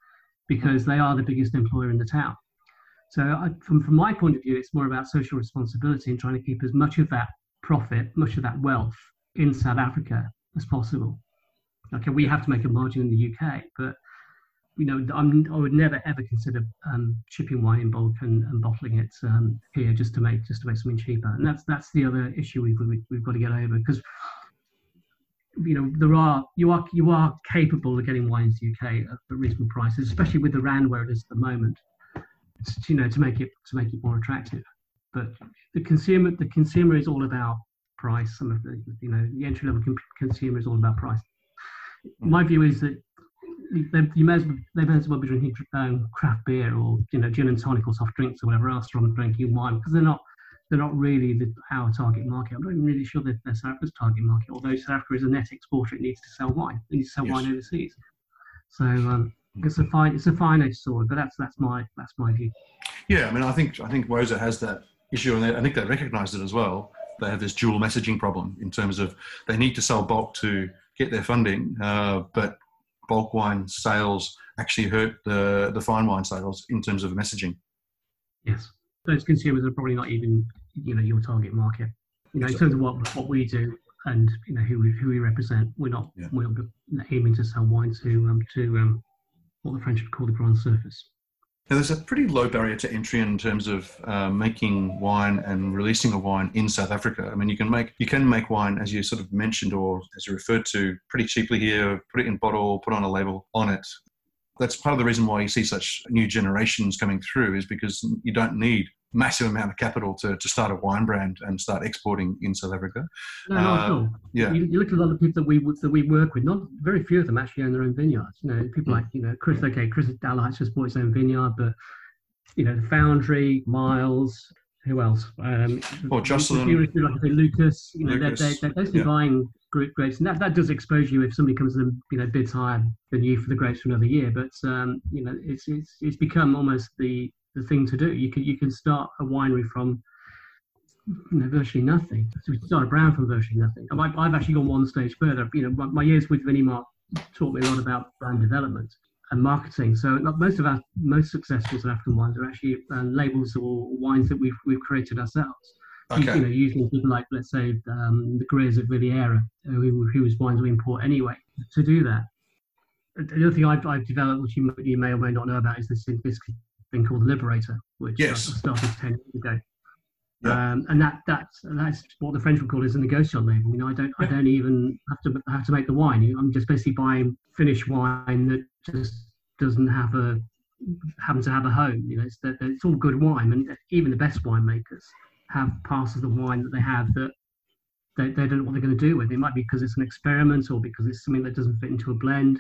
because they are the biggest employer in the town. So I, from from my point of view, it's more about social responsibility and trying to keep as much of that profit, much of that wealth in South Africa as possible. Okay, we have to make a margin in the UK, but you know, I'm, i would never ever consider um, shipping wine in bulk and, and bottling it um, here just to make just to make something cheaper. And that's that's the other issue we've we've got to get over because you know there are you are you are capable of getting wine into the UK at reasonable prices, especially with the rand where it is at the moment. you know, to make it to make it more attractive. But the consumer the consumer is all about price. Some of the you know the entry level consumer is all about price. My view is that they, you may as well, they may as well be drinking um, craft beer or you know gin and tonic or soft drinks or whatever else rather than drinking wine because they're not they're not really the, our target market. I'm not even really sure they're, they're South Africa's target market. Although South Africa is a net exporter, it needs to sell wine. It needs to sell yes. wine overseas. So um, it's a fine it's a fine edged sword, but that's that's my that's my view. Yeah, I mean, I think I think WOSA has that issue, and they, I think they recognise it as well. They have this dual messaging problem in terms of they need to sell bulk to get their funding, uh, but bulk wine sales actually hurt the, the fine wine sales in terms of messaging. Yes, those consumers are probably not even you know your target market. You know, in terms of what what we do and you know who we who we represent, we're not yeah. we're not aiming to sell wine to um, to um, what the French would call the grand surface. Now, there's a pretty low barrier to entry in terms of uh, making wine and releasing a wine in South Africa. I mean, you can make you can make wine as you sort of mentioned or as you referred to pretty cheaply here. Put it in bottle, put on a label on it. That's part of the reason why you see such new generations coming through is because you don't need massive amount of capital to, to start a wine brand and start exporting in South Africa. No, uh, all. Yeah, you, you, look at a lot of people that we that we work with. Not very few of them actually own their own vineyards. You know, people mm. like you know Chris. Okay, Chris Alheit's just bought his own vineyard, but you know, the Foundry, Miles, who else? Um, or Jocelyn. Like say Lucas. You know, Lucas. they're, they're, they're basically yeah. buying grapes, and that, that does expose you if somebody comes and you know bids higher than you for the grapes for another year. But um, you know, it's it's it's become almost the the thing to do. You can you can start a winery from you know virtually nothing. So we start a brand from virtually nothing. I've, I've actually gone one stage further. You know, my, my years with Vinimark taught me a lot about brand development and marketing. So most of our most successful South African wines are actually um, labels or wines that we've we've created ourselves. Okay. You, know, using people like let's say um, the Griers of Villiera, who, whose wines we import anyway, to do that. The other thing I've, I've developed, which you, you may or may not know about, is this, this thing called the Liberator, which yes. started 10 years ago. Yeah. Um, and that that's that's what the French would call is a negotiable label. You know, I don't yeah. I don't even have to have to make the wine. I'm just basically buying finished wine that just doesn't have a happen to have a home. You know, it's that it's all good wine, and even the best winemakers have parts of the wine that they have that they, they don't know what they're going to do with. It might be because it's an experiment, or because it's something that doesn't fit into a blend,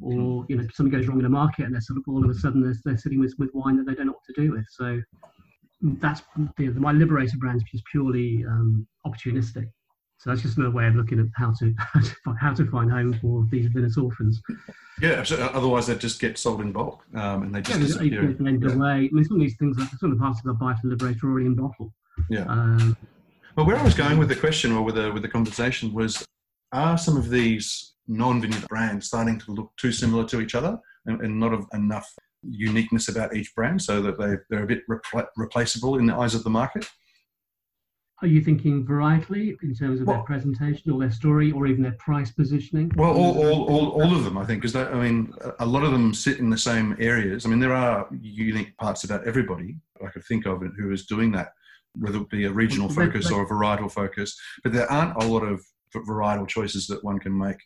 or you know something goes wrong in the market, and they're sort of all of a sudden they're, they're sitting with, with wine that they don't know what to do with. So that's know, my Liberator brand is purely um, opportunistic. So that's just another way of looking at how to how to find home for these vinous orphans. Yeah, absolutely. Otherwise, they just get sold in bulk, um, and they just yeah, disappear. They yeah. away. I mean, some of these things, like some of the parts of the buy Liberator, are already in bottle. Yeah. Um, well, where I was going with the question or with the with the conversation was, are some of these non-vineyard brands starting to look too similar to each other, and, and not enough uniqueness about each brand so that they, they're a bit repl- replaceable in the eyes of the market? Are you thinking varietally in terms of well, their presentation or their story or even their price positioning? Well, all, all, all, all of them, I think, because I mean, a lot of them sit in the same areas. I mean, there are unique parts about everybody I could think of who is doing that, whether it be a regional focus or a varietal focus. But there aren't a lot of varietal choices that one can make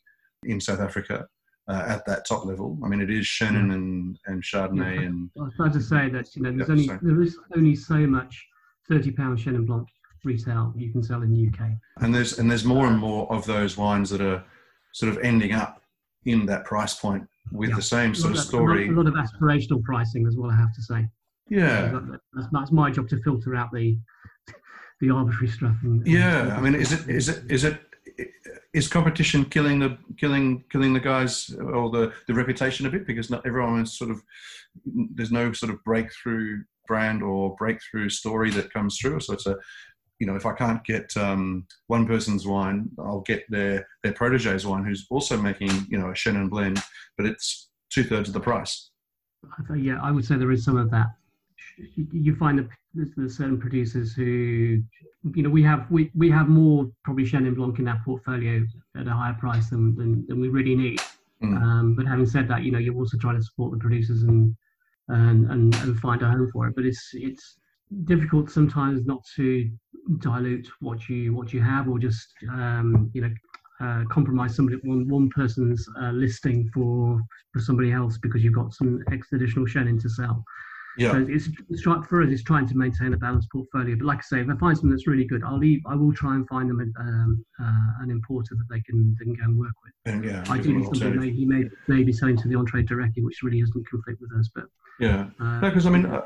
in South Africa uh, at that top level. I mean, it is Chenin and, and Chardonnay yeah, and. I was about to say that you know there's only there is only so much thirty pound Chenin Blanc retail you can sell in the UK. And there's and there's more and more of those wines that are sort of ending up in that price point with yeah. the same sort of story. A lot, a lot, of aspirational pricing as well, I have to say. Yeah, that's, that's my job to filter out the the arbitrary stuff. And, yeah, I mean, is it is it is it is competition killing the killing killing the guys or the the reputation a bit because not everyone is sort of there's no sort of breakthrough brand or breakthrough story that comes through. So it's a you know, if I can't get um, one person's wine, I'll get their their protege's wine, who's also making you know a Chenin blend, but it's two thirds of the price. Yeah, I would say there is some of that. You find that there's certain producers who, you know, we have we, we have more probably Chenin Blanc in our portfolio at a higher price than than, than we really need. Mm. Um, but having said that, you know, you're also trying to support the producers and and, and and find a home for it. But it's it's difficult sometimes not to dilute what you what you have or just um, you know uh, compromise somebody one one person's uh, listing for for somebody else because you've got some extra additional Chenin to sell. Yeah. So it's, it's for us, it's trying to maintain a balanced portfolio. But like I say, if I find something that's really good, I'll leave. I will try and find them um, uh, an importer that they can then go and work with. And yeah, ideally something may, he may may be selling to the on trade directly, which really doesn't conflict with us. But yeah, because uh, no, I mean. Uh,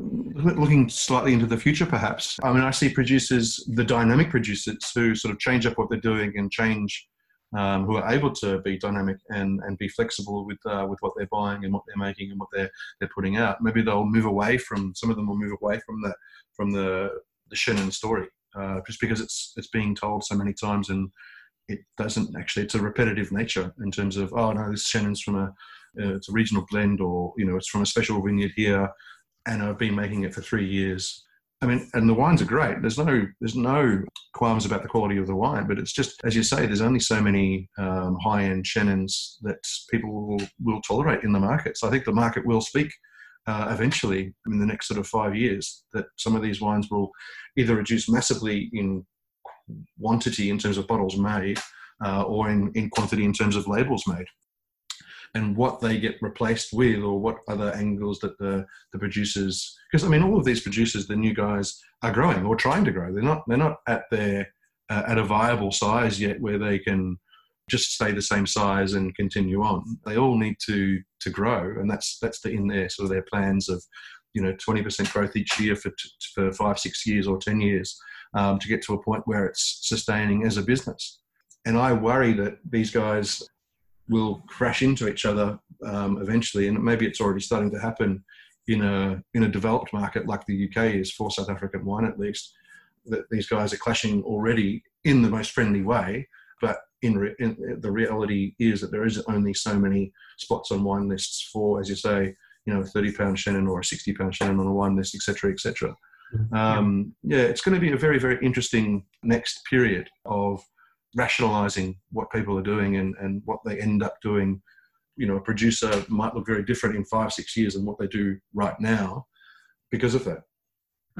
looking slightly into the future, perhaps. I mean, I see producers, the dynamic producers, who sort of change up what they're doing and change, um, who are able to be dynamic and, and be flexible with uh, with what they're buying and what they're making and what they're they're putting out. Maybe they'll move away from some of them will move away from the from the the Chenin story, uh, just because it's it's being told so many times and it doesn't actually. It's a repetitive nature in terms of oh no, this Chenin's from a uh, it's a regional blend or you know it's from a special vineyard here and I've been making it for three years. I mean, and the wines are great. There's no there's no qualms about the quality of the wine, but it's just as you say, there's only so many um, high end Chenins that people will, will tolerate in the market. So I think the market will speak uh, eventually in the next sort of five years that some of these wines will either reduce massively in quantity in terms of bottles made uh, or in, in quantity in terms of labels made and what they get replaced with or what other angles that the, the producers because i mean all of these producers the new guys are growing or trying to grow. They're not they're not at their uh, at a viable size yet where they can just stay the same size and continue on. They all need to to grow and that's that's the, in their sort of their plans of you know 20% growth each year for for five six years or 10 years um, to get to a point where it's sustaining as a business. And i worry that these guys will crash into each other um, eventually, and maybe it's already starting to happen in a in a developed market like the UK is for South African wine at least. That these guys are clashing already in the most friendly way, but in, re, in, the reality is that there is only so many spots on wine lists for, as you say, you know, a 30 pound Chenin or a 60 pound Chenin on a wine list, etc., etc. Mm-hmm. Um, yeah, it's going to be a very, very interesting next period of rationalizing what people are doing and, and what they end up doing. You know, a producer might look very different in five, six years than what they do right now because of that.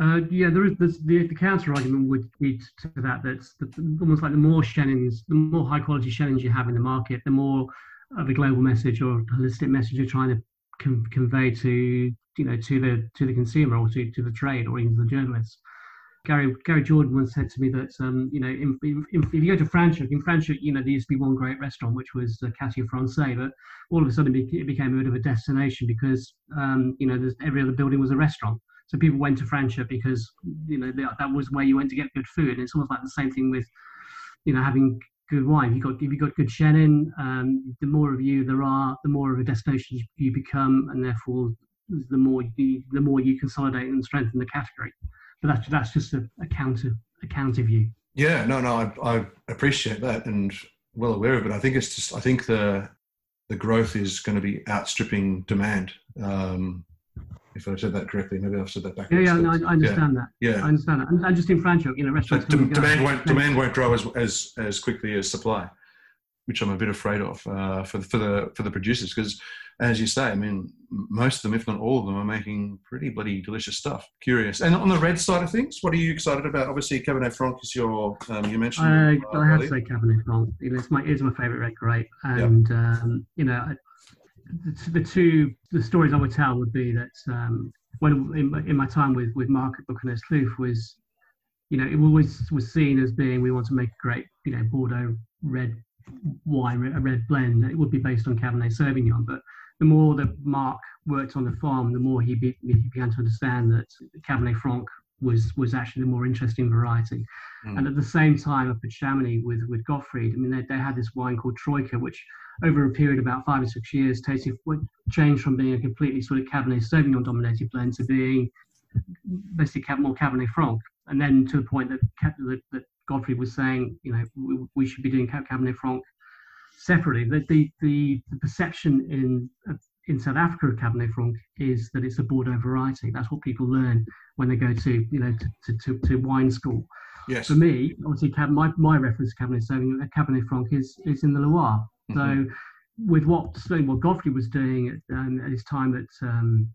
Uh, yeah, there is the, the counter argument would be to that. That's the, almost like the more Chenins, the more high quality Chenins you have in the market, the more of a global message or holistic message you're trying to com- convey to you know to the to the consumer or to, to the trade or even to the journalists. Gary Gary Jordan once said to me that um, you know if you go to Franschhoek, in Franschhoek, you know there used to be one great restaurant which was uh, Quartier Français, but all of a sudden it became a bit of a destination because um, you know every other building was a restaurant. So people went to Franschhoek because you know that was where you went to get good food. And it's almost like the same thing with you know having good wine. You got if you got good Chenin, um, the more of you there are, the more of a destination you become, and therefore the more you, the more you consolidate and strengthen the category. But that's that's just a, a counter a counter view. Yeah, no, no, I, I appreciate that and well aware of it. I think it's just I think the the growth is going to be outstripping demand. Um, if I said that correctly, maybe I've said that back. Yeah, yeah, no, I, understand yeah. that. Yeah, I understand that. And, just in Franschhoek, you know, restaurants. So demand won't demand won't grow as, as as quickly as supply, which I'm a bit afraid of uh, for the, for the for the producers because as you say, I mean, most of them, if not all of them, are making pretty bloody delicious stuff. Curious. And on the red side of things, what are you excited about? Obviously, Cabernet Franc is your, um, you mentioned. Uh, I have to say Cabernet Franc. It's my, it's my favourite red grape. And, um, you know, the, the, two, the stories I would tell would be that um, when in, in, my time with, with Marc at Bouconnes Kloof was, you know, it always was seen as being, we want to make a great, you know, Bordeaux red wine, a red blend. It would be based on Cabernet Sauvignon, but the more that Marc worked on the farm, the more he, be, he began to understand that Cabernet Franc was was actually the more interesting variety. Mm. And at the same time, up at Chamonix with with Gottfried, I mean, they, they had this wine called Troika, which over a period of about five or six years, tasted changed from being a completely sort of Cabernet Sauvignon dominated blend to being basically more Cabernet Franc. And then to the point that, that, that Gottfried was saying, you know, we, we should be doing Cabernet Franc separately. The, the, the, the perception in in South Africa of Cabernet Franc is that it's a Bordeaux variety. That's what people learn when they go to you know to, to, to, to wine school. Yes. For me, obviously, my, my reference to Cabernet Sauvignon, uh, Cabernet Franc is is in the Loire. Mm-hmm. So, with what what Gottfried was doing at, um, at his time at um,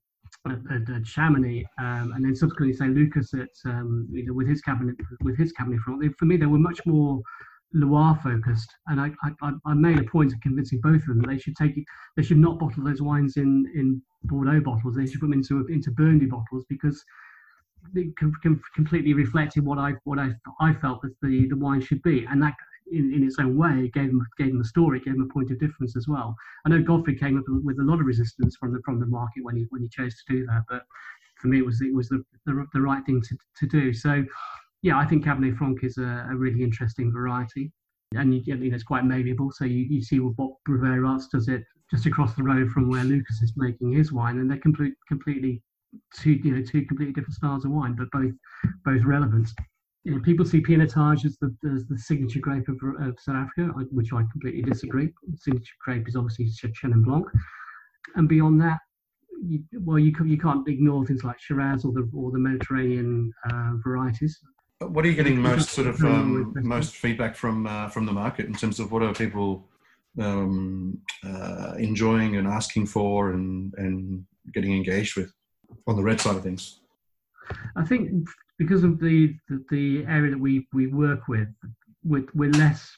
at, at, Chamonix, um, and then subsequently St. Lucas at um, you know, with his cabinet with his Cabernet Franc. They, for me, they were much more Loire focused, and I, I, I made a point of convincing both of them that they should take they should not bottle those wines in in Bordeaux bottles. They should put them into into Burgundy bottles because it com- com- completely reflected what I what I I felt that the the wine should be, and that in, in its own way gave them gave them a story, gave them a point of difference as well. I know Gottfried came up with a lot of resistance from the from the market when he when he chose to do that, but for me it was it was the the, the right thing to, to do. So yeah, I think Cabernet Franc is a, a really interesting variety, and you, you know, it's quite malleable. So you, you see what Bruwer Raats does it just across the road from where Lucas is making his wine, and they're complete, completely two you know two completely different styles of wine, but both both relevant. You know, people see Pinotage as the as the signature grape of, of South Africa, which I completely disagree. The signature grape is obviously Chenin Blanc, and beyond that, you, well, you you can't ignore things like Shiraz or the or the Mediterranean uh, varieties. What are you getting most sort of um, most feedback from uh, from the market in terms of what are people um, uh, enjoying and asking for and and getting engaged with on the red side of things? I think because of the the, the area that we we work with, we're, we're less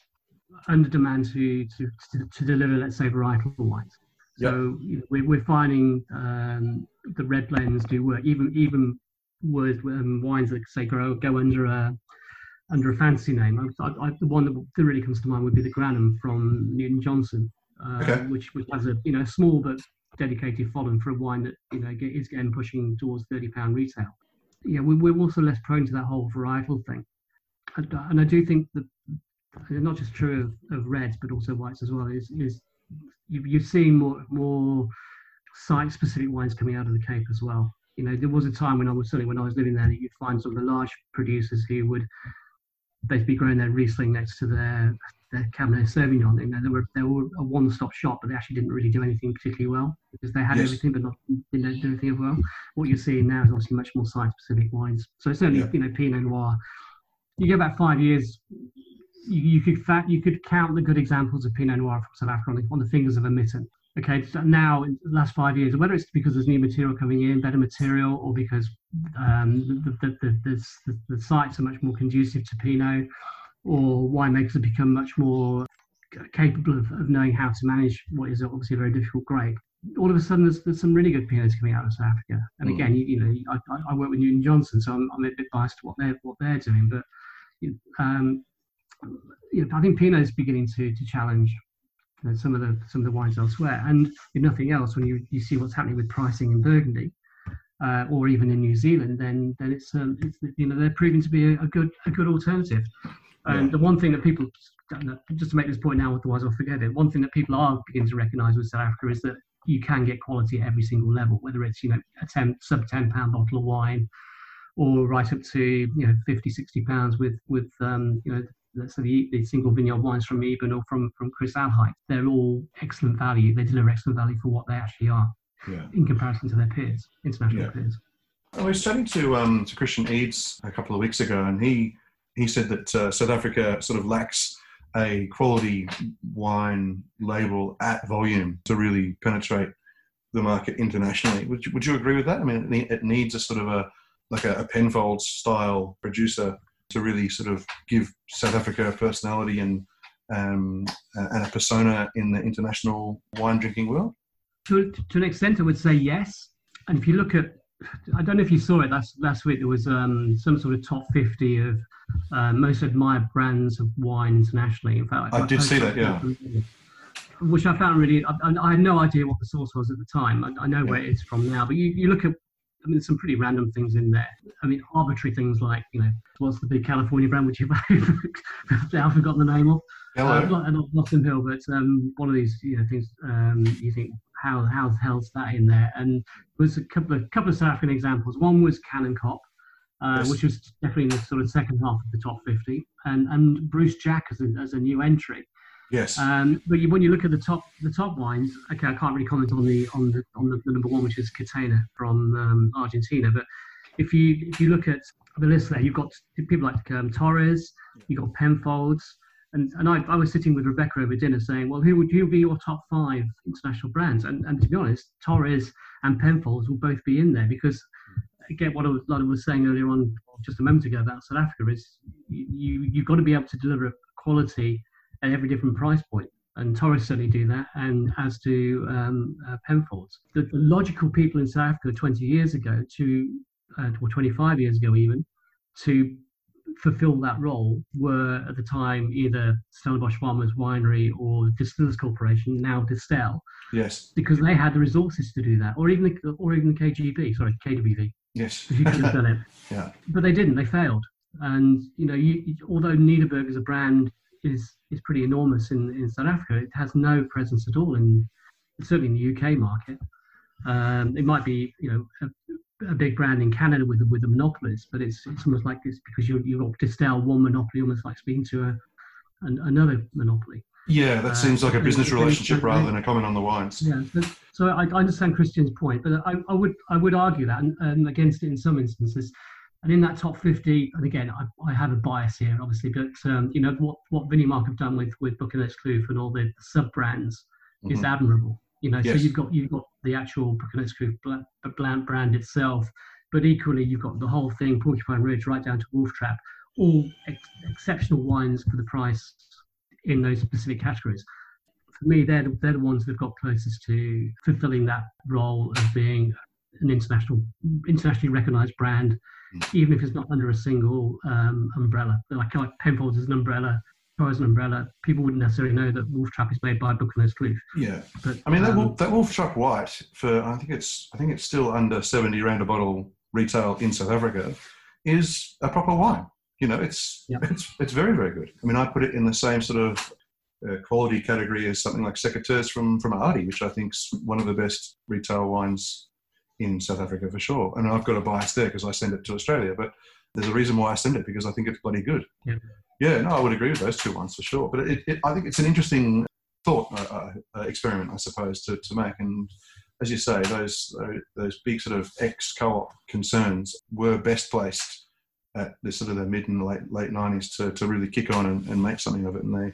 under demand to, to to, to deliver, let's say, varietal wines. So yep. you know, we're, we're finding um, the red blends do work, even even with um, wines that say grow go under a under a fancy name. I, I, the one that really comes to mind would be the Granum from Newton Johnson, uh, okay. which which has a you know small but dedicated following for a wine that you know is getting pushing towards thirty pound retail. Yeah, we, we're also less prone to that whole varietal thing, and, and I do think that not just true of, of reds but also whites as well is is you, you're seeing more more site specific wines coming out of the Cape as well you know, there was a time when I was certainly when I was living there that you'd find some of the large producers who would they'd be growing their Riesling next to their their Cabernet Sauvignon. You know, they were they were a one-stop shop, but they actually didn't really do anything particularly well because they had yes. everything but not didn't do anything well. What you're seeing now is obviously much more site-specific wines. So certainly, yeah. you know, Pinot Noir. You go back five years, you, you could fact you could count the good examples of Pinot Noir from South Africa on the, on the fingers of a mitten okay, so now in the last five years, whether it's because there's new material coming in, better material, or because um, the, the, the, the, the sites are much more conducive to Pinot, or winemakers have become much more capable of, of knowing how to manage what is obviously a very difficult grape. All of a sudden, there's, there's some really good Pinots coming out of South Africa. And mm. again, you, you, know, I, I, work with Newton Johnson, so I'm, I'm, a bit biased to what they're what they're doing. But um, you know, I think Pinot is beginning to to challenge uh, some of the some of the wines elsewhere. And if nothing else, when you, you see what's happening with pricing in Burgundy, uh, or even in New Zealand, then then it's, um, it's you know they're proving to be a, a good a good alternative. And yeah. the one thing that people just to make this point now, otherwise I'll forget it. One thing that people are beginning to recognise with South Africa is that you can get quality at every single level, whether it's you know a 10, sub ten pound bottle of wine, or right up to you know 50, 60 pounds with with um, you know so the, the single vineyard wines from Eben or from, from Chris Alheit, they're all excellent value. They deliver excellent value for what they actually are yeah. in comparison to their peers, international yeah. peers. I was chatting to um, to Christian Eedes a couple of weeks ago, and he he said that uh, South Africa sort of lacks a quality wine label at volume to really penetrate the market internationally. Would you, would you agree with that? I mean, it needs a sort of a like a, a Penfolds style producer to really sort of give South Africa a personality and um, and a persona in the international wine drinking world? To, to an extent, I would say yes. And if you look at, I don't know if you saw it last last week. There was um, some sort of top fifty of uh, most admired brands of wine internationally. In fact, I, I did see that. Yeah. Which I found really, I, I, had no idea what the source was at the time. I, know where it's from now, but you, you look at I mean, some pretty random things in there. I mean, arbitrary things like, you know, what's the big California brand which you've I've forgotten the name of. Hello. Uh, not, not Notting Hill, but um, one of these, you know, things um, you think, how how the hell's that in there? And there's a couple of couple of South African examples. One was Kanonkop, uh, Yes. which was definitely in the sort of second half of the top 50, and and Bruce Jack as a, as a new entry. Yes. Um, but you, when you look at the top the top wines, okay, I can't really comment on the on the on the, the number one, which is Catena from um, Argentina. But if you if you look at the list there, you've got people like um, Torres, you've got Penfolds, and and I, I was sitting with Rebecca over dinner saying, well, who would you be your top five international brands? And and to be honest, Torres and Penfolds will both be in there because again, what I was, I was saying earlier on just a moment ago about South Africa is you you've got to be able to deliver quality at every different price point. And Torres certainly do that, and as do um, uh, Penfolds. The, the logical people in South Africa 20 years ago to, uh, or 25 years ago even, to fulfill that role were at the time either Stellenbosch Farmers Winery or Distillers Corporation, now Distell, yes. because they had the resources to do that, or even the, or even the KGB, sorry, KWV, Yes. could have done it [laughs] yeah. but they didn't. They failed. And you know, you, you- although Nederburg as a brand is is pretty enormous in, in South Africa, it has no presence at all in certainly in the UK market. Um, it might be you know a, a big brand in Canada with with the monopolies, but it's it's almost like this because you you've got Distell one monopoly, almost like speaking to a an, another monopoly. Yeah, that Uh, seems like a and- business relationship and- rather than a comment on the wines. Yeah, so I, I understand Christian's point, but I, I would I would argue that and, and against it in some instances. And in that top 50, and again, I, I have a bias here, obviously, but um, you know what what Vinimark have done with with Buchanan's Kloof and all the sub brands is Mhm. admirable. You know, Yes. so you've got you've got the actual Boekenhoutskloof brand itself, but equally you've got the whole thing, Porcupine Ridge, right down to Wolf Trap, all ex- exceptional wines for the price in those specific categories for me, they're the, they're the ones that have got closest to fulfilling that role of being an international, internationally recognised brand, Mm. even if it's not under a single um, umbrella. Like, like Penfolds is an umbrella, Torres an umbrella. People wouldn't necessarily know that Wolf Trap is made by Boekenhoutskloof. Yeah. But I mean, that, um, wolf, that Wolf Trap White for I think it's I think it's still under seventy rand a bottle retail in South Africa is a proper wine. You know, it's Yeah. it's it's very very good. I mean, I put it in the same sort of uh, quality category as something like Secateurs from from Adi, which I think's one of the best retail wines in South Africa for sure. And I've got a bias there because I send it to Australia, but there's a reason why I send it because I think it's bloody good. Yeah. Yeah, no, I would agree with those two ones for sure. But it, it, I think it's an interesting thought uh, uh, uh, experiment, I suppose, to, to make. And as you say, those those big sort of ex co-op concerns were best placed at the sort of the mid and late late nineties to, to really kick on and, and make something of it, and they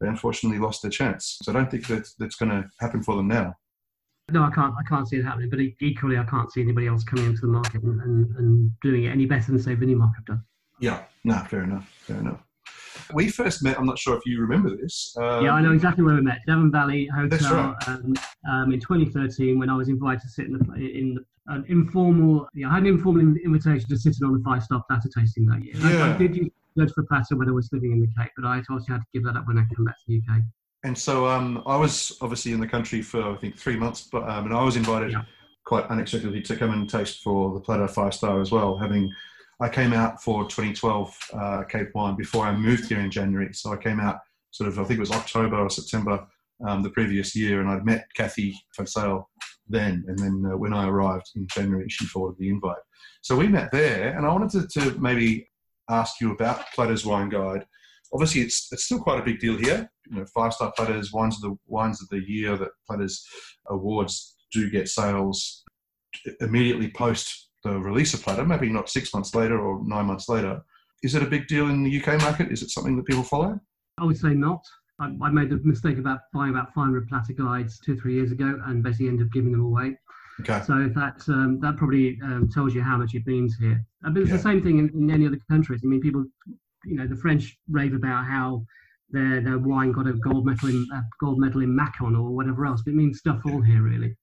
they unfortunately lost their chance. So I don't think that that's going to happen for them now. No, I can't. I can't see it happening. But equally, I can't see anybody else coming into the market and, and, and doing it any better than say Vinimark have done. Yeah, no, fair enough, fair enough. We first met. I'm not sure if you remember this. Um, yeah, I know exactly where we met. Devon Valley That's Hotel right. um, um, in 2013 when I was invited to sit in, the, in the, an informal, yeah, I had an informal invitation to sit in on the five star platter tasting that year. Yeah. I did use for platter when I was living in the Cape, but I obviously had to give that up when I came back to the UK. And so um, I was obviously in the country for I think three months, but um, and I was invited Yeah. quite unexpectedly to come and taste for the Platter Five Star as well. Having I came out for 2012 uh, Cape Wine before I moved here in January, so I came out sort of I think it was October or September um, the previous year, and I'd met Cathy van Zyl then, and then uh, when I arrived in January, she forwarded the invite. So we met there, and I wanted to, to maybe ask you about Platter's Wine Guide obviously it's it's still quite a big deal here. You know, five star platters, wines of the wines of the year that platters awards do get sales immediately post the release of platter, maybe not six months later or nine months later. Is it a big deal in the UK market? Is it something that people follow? I would say not. I, I made the mistake about buying about 500 platter guides two, three years ago and basically ended up giving them away. Okay. So that um, that probably um, tells you how much it means here. But it's Yeah. the same thing in, in any other countries. I mean, people, you know, the French rave about how their their wine got a gold medal in uh, gold medal in Macon or whatever else. But it means stuff all here, really.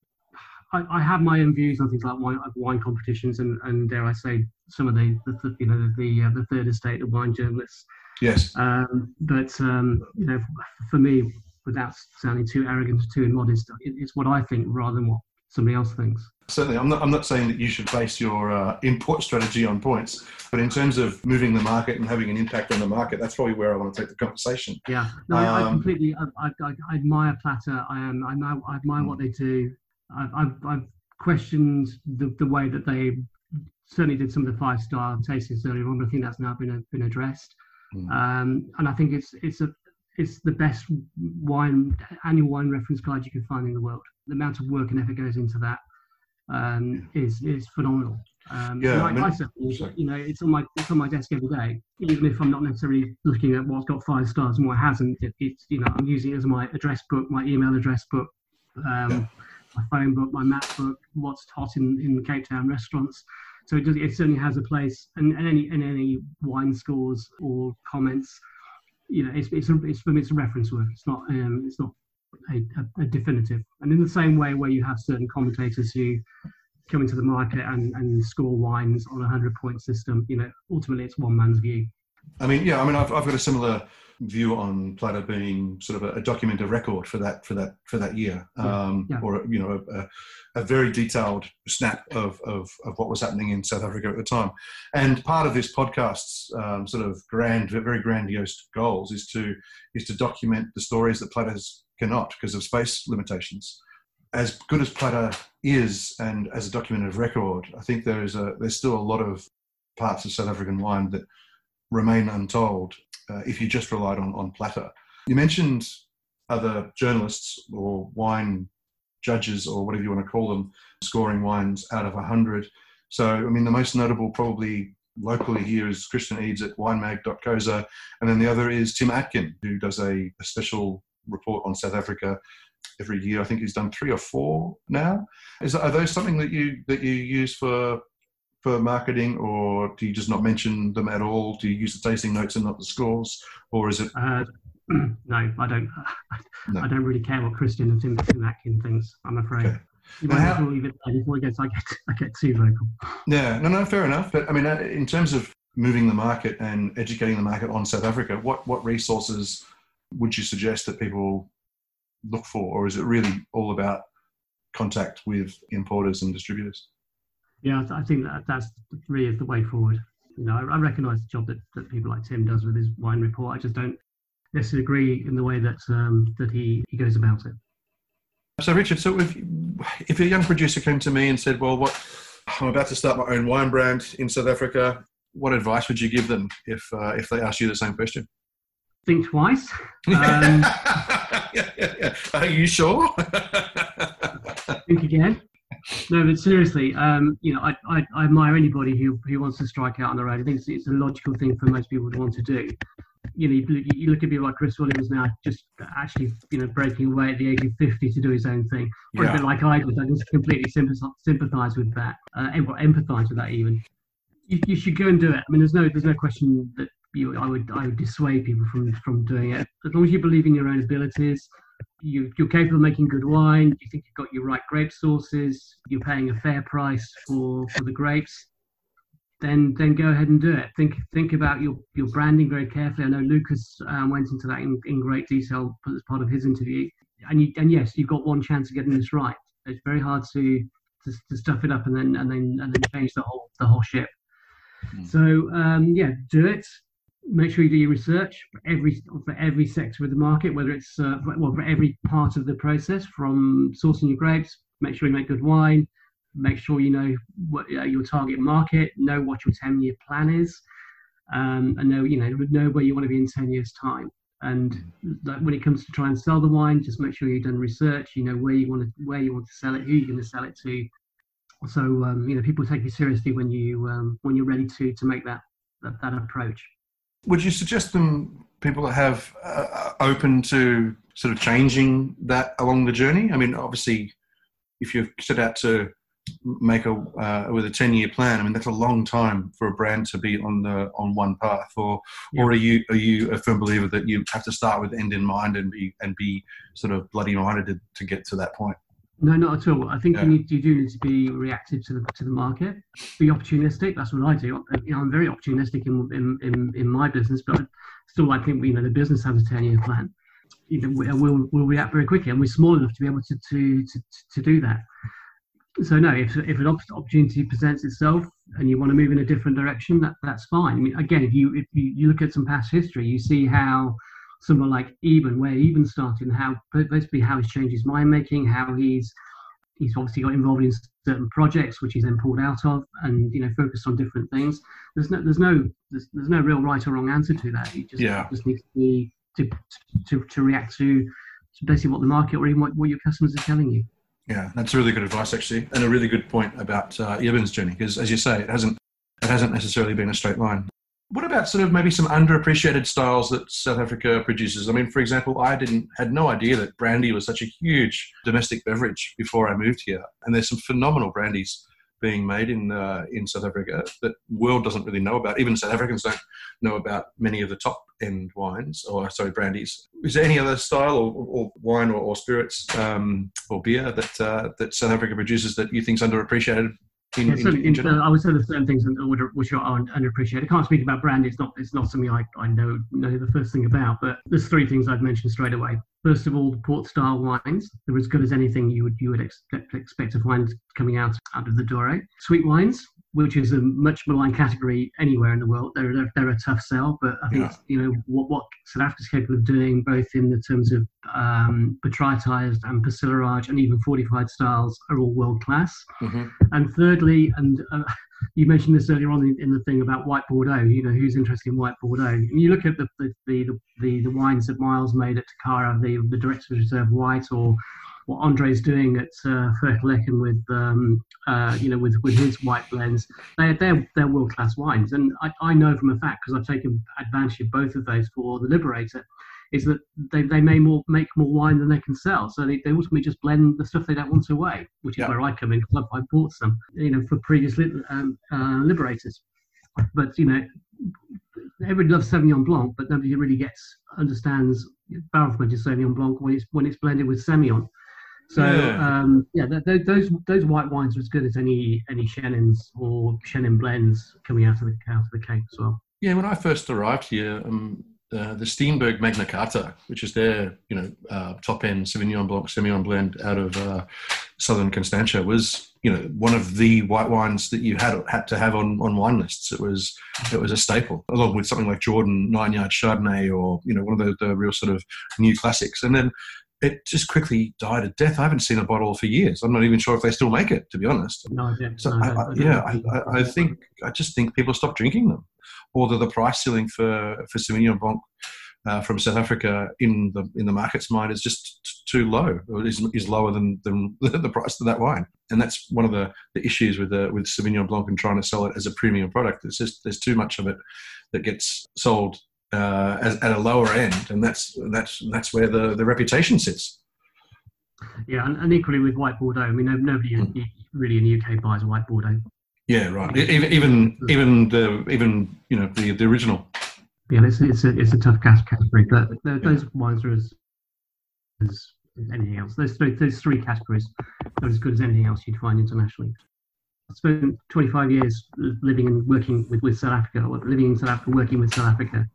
I, I have my own views on things like wine, wine competitions and, and dare I say some of the, the, the you know the uh, the third estate of wine journalists. Yes. Um, but um, you know, for me, without sounding too arrogant or too immodest, it, it's what I think rather than what somebody else thinks. Certainly, I'm not. I'm not saying that you should base your uh, import strategy on points, but in terms of moving the market and having an impact on the market, that's probably where I want to take the conversation. Yeah, no, I, I um, completely. I, I, I, admire Platter. I am. I, know, I admire what they do. I've, I've, I've questioned the, the way that they certainly did some of the five star tastings earlier on, but I think that's now been been addressed. Mm. Um, and I think it's it's a it's the best wine annual wine reference guide you can find in the world. The amount of work and effort goes into that um, is is phenomenal. Um, yeah, like I, said, you know, it's on my it's on my desk every day. Even if I'm not necessarily looking at what's got five stars and what hasn't, it, it's you know I'm using it as my address book, my email address book, um, yeah. my phone book, my map book, what's hot in, in Cape Town restaurants. So it, does, it certainly has a place, and, and any and any wine scores or comments, you know, it's it's, a, it's for me it's a reference work. It's not um, it's not a, a, a, definitive. And in the same way, where you have certain commentators who come into the market and, and score wines on a hundred point system, you know, ultimately it's one man's view. I mean, yeah, I mean, I've, I've got a similar view on Platter being sort of a, a document of record for that for that for that year, um, yeah. or you know, a, a, very detailed snap of, of of what was happening in South Africa at the time. And part of this podcast's um, sort of grand, very grandiose goals is to is to document the stories that Platter's cannot because of space limitations. As good as Platter is, and as a document of record, I think there is a there's still a lot of parts of South African wine that remain untold uh, if you just relied on on Platter. You mentioned other journalists or wine judges or whatever you want to call them scoring wines out of 100. So, I mean, the most notable probably locally here is Christian Eedes at winemag.co.za, and then the other is Tim Atkin, who does a, a special report on South Africa every year. I think he's done three or four now. Is are those something that you that you use for for marketing, or do you just not mention them at all? Do you use the tasting notes and not the scores, or is it? Uh, [clears throat] no, I don't. No. I don't really care what Christian and Tim, Tim Atkin thinks. I'm afraid. Okay. You might how, leave it there before he gets, I get, I get too vocal. Yeah, no, no, fair enough. But I mean, uh, in terms of moving the market and educating the market on South Africa, what what resources would you suggest that people look for, or is it really all about contact with importers and distributors? Yeah, I think that that's really is the way forward. You know, I, I recognise the job that, that people like Tim does with his wine report. I just don't necessarily agree in the way that um, that he, he goes about it. So, Richard, so if if a young producer came to me and said, "Well, what I'm about to start my own wine brand in South Africa," what advice would you give them if uh, if they asked you the same question? think twice. [laughs] Um, yeah, yeah, yeah. Are you sure? [laughs] think again. No, but seriously, um, you know, I, I, I, admire anybody who, who wants to strike out on the road. I think it's, it's a logical thing for most people to want to do. You know, you, you, look at people like Chris Williams now, just actually, you know, breaking away at the age of 50 to do his own thing. Or yeah. a bit like I did. I just completely sympathise with that, uh, empathise with that even. You, you, should go and do it. I mean, there's no there's no question that you, I would I would dissuade people from from doing it. As long as you believe in your own abilities, you, you're capable of making good wine. You think you've got your right grape sources. You're paying a fair price for for the grapes. Then then go ahead and do it. Think think about your your branding very carefully. I know Lukas um, went into that in, in great detail as part of his interview. And you, and yes, you've got one chance of getting this right. It's very hard to to, to stuff it up and then and then and then change the whole the whole ship. Mm. So um, yeah, do it make sure you do your research for every for every sector of the market, whether it's uh, well for every part of the process, from sourcing your grapes. Make sure you make good wine. Make sure you know what uh, your target market. Know what your ten year plan is, um, and know you know know where you want to be in ten years time. And when it comes to try and sell the wine, just make sure you've done research. You know where you want to where you want to sell it, who you're going to sell it to. So um, you know people take you seriously when you um, when you're ready to to make that that, that approach would you suggest them people that have uh, open to sort of changing that along the journey? I mean, obviously, if you've set out to make a uh, with a 10 year plan i mean that's a long time for a brand to be on the on one path or yeah. or are you are you a firm believer that you have to start with end in mind and be and be sort of bloody minded to, to get to that point no, not at all. I think yeah. you need you do need to be reactive to the to the market, be opportunistic. That's what I do. You know, I'm very opportunistic in in, in, in my business, but still, I think you know the business has a ten year plan. You know, we'll we'll react very quickly, and we're small enough to be able to to to, to do that. so no, if, if an opportunity presents itself and you want to move in a different direction, that, that's fine. I mean, again, if you if you, you look at some past history, you see how someone like Eben, where Eben started, and how basically how he's changed his mind making, how he's he's obviously got involved in certain projects which he's then pulled out of, and you know focused on different things. There's no there's no there's, there's no real right or wrong answer to that. You just yeah. just need to be to, to to react to, basically what the market or even what, what your customers are telling you. Yeah, that's really good advice actually, and a really good point about uh, Eben's journey because, as you say, it hasn't it hasn't necessarily been a straight line. What about sort of maybe some underappreciated styles that South Africa produces? I mean, for example, I didn't had no idea that brandy was such a huge domestic beverage before I moved here, and there's some phenomenal brandies being made in uh, in South Africa that the world doesn't really know about. Even South Africans don't know about many of the top end wines or sorry brandies. Is there any other style or, or wine or, or spirits um, or beer that uh, that South Africa produces that you think is underappreciated in, yeah, so in, in uh, I would say there's certain things which are underappreciated. I can't speak about brand. It's not. It's not something I, I know know the first thing about. But there's three things I'd mention straight away. First of all, the port style wines. They're as good as anything you would you would expect, expect to find coming out out of the Douro. Sweet wines which is a much maligned category anywhere in the world. They're, they're, they're a tough sell, but I think yeah. you know what, what South Africa's capable of doing, both in the terms of um, botrytized and passerillage and even fortified styles, are all world class. Mm-hmm. And thirdly, and uh, [laughs] you mentioned this earlier on in, in, the thing about white Bordeaux. You know, who's interested in white Bordeaux? And you look at the the, the, the, the wines that Miles made at Tokara, the the Director's Reserve White, or what Andre's doing at uh, with um, uh, you know with, with his white blends. They're they're, they're world class wines, and I, I know from a fact because I've taken advantage of both of those for the Liberator. Is that they, they may more make more wine than they can sell, so they, they ultimately just blend the stuff they don't want away, which is yeah. where I come in I, I bought some, you know, for previous li- um, uh, liberators. But you know, everybody loves Sauvignon Blanc, but nobody really gets understands barrel fermented Sauvignon Blanc when it's when it's blended with Semillon. So yeah, um, yeah those those white wines are as good as any any Chenins or Chenin blends coming out of the out of the Cape as well. Yeah, when I first arrived here, um, uh, the Steenberg Magna Carta, which is their you know uh, top end Sauvignon Blanc Semillon blend out of uh, Southern Constantia, was you know one of the white wines that you had had to have on, on wine lists. It was it was a staple, along with something like Jordan Nine Yard Chardonnay, or you know one of the, the real sort of new classics. And then it just quickly died a death. I haven't seen a bottle for years. I'm not even sure if they still make it, to be honest. No, yeah, so no, I, I, yeah, I, I, think I just think people stopped drinking them, or that the price ceiling for for Sauvignon Blanc uh, from South Africa in the in the market's mind is just too low, or is, is lower than, than [laughs] the price of that wine. And that's one of the, the issues with the with Sauvignon Blanc and trying to sell it as a premium product. It's just there's too much of it that gets sold uh, as, at a lower end, and that's that's that's where the, the reputation sits. Yeah, and, and equally with white Bordeaux. I mean, nobody mm. really in the UK buys white Bordeaux. Yeah, right. Even even even the even you know the the original. Yeah, it's it's a it's a tough category, but those yeah. wines are as as anything else. Those three those three categories are as good as anything else you'd find internationally. I spent 25 years living and working with, with South Africa, or living in South Africa, working with South Africa.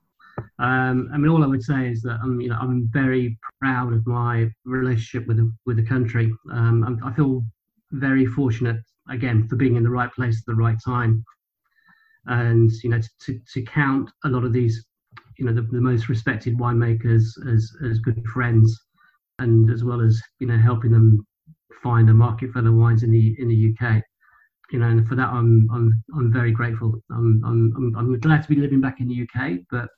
Um, I mean, all I would say is that I'm, you know, I'm very proud of my relationship with the, with the country. Um, i feel very fortunate again for being in the right place at the right time, and you know, to, to count a lot of these, you know, the, the most respected winemakers as as good friends, and as well as you know, helping them find a market for their wines in the in the UK you know, and for that I'm I'm I'm very grateful. I'm I'm I'm glad to be living back in the UK, but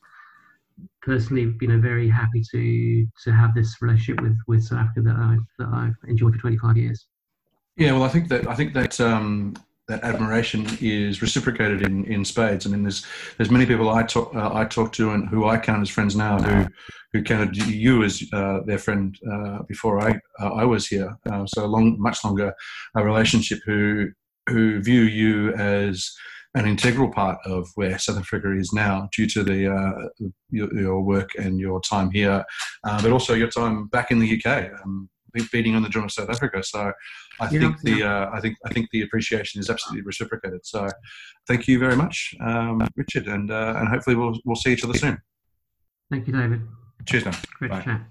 personally, you know, very happy to to have this relationship with with South Africa that I that I've enjoyed for 25 years. Yeah, well, I think that I think that um, that admiration is reciprocated in, in spades. I mean, there's there's many people I talk uh, I talk to and who I count as friends now who who counted you as uh, their friend uh, before I uh, I was here. Uh, so a long, much longer relationship. Who who view you as an integral part of where South Africa is now due to the uh, your, your, work and your time here, uh, but also your time back in the UK, um, beating on the drum of South Africa. So I yeah, think the yeah. uh, I think I think the appreciation is absolutely reciprocated. So thank you very much, um, Richard, and uh, and hopefully we'll we'll see each other soon. Thank you, David. Cheers now. Great Bye. chat.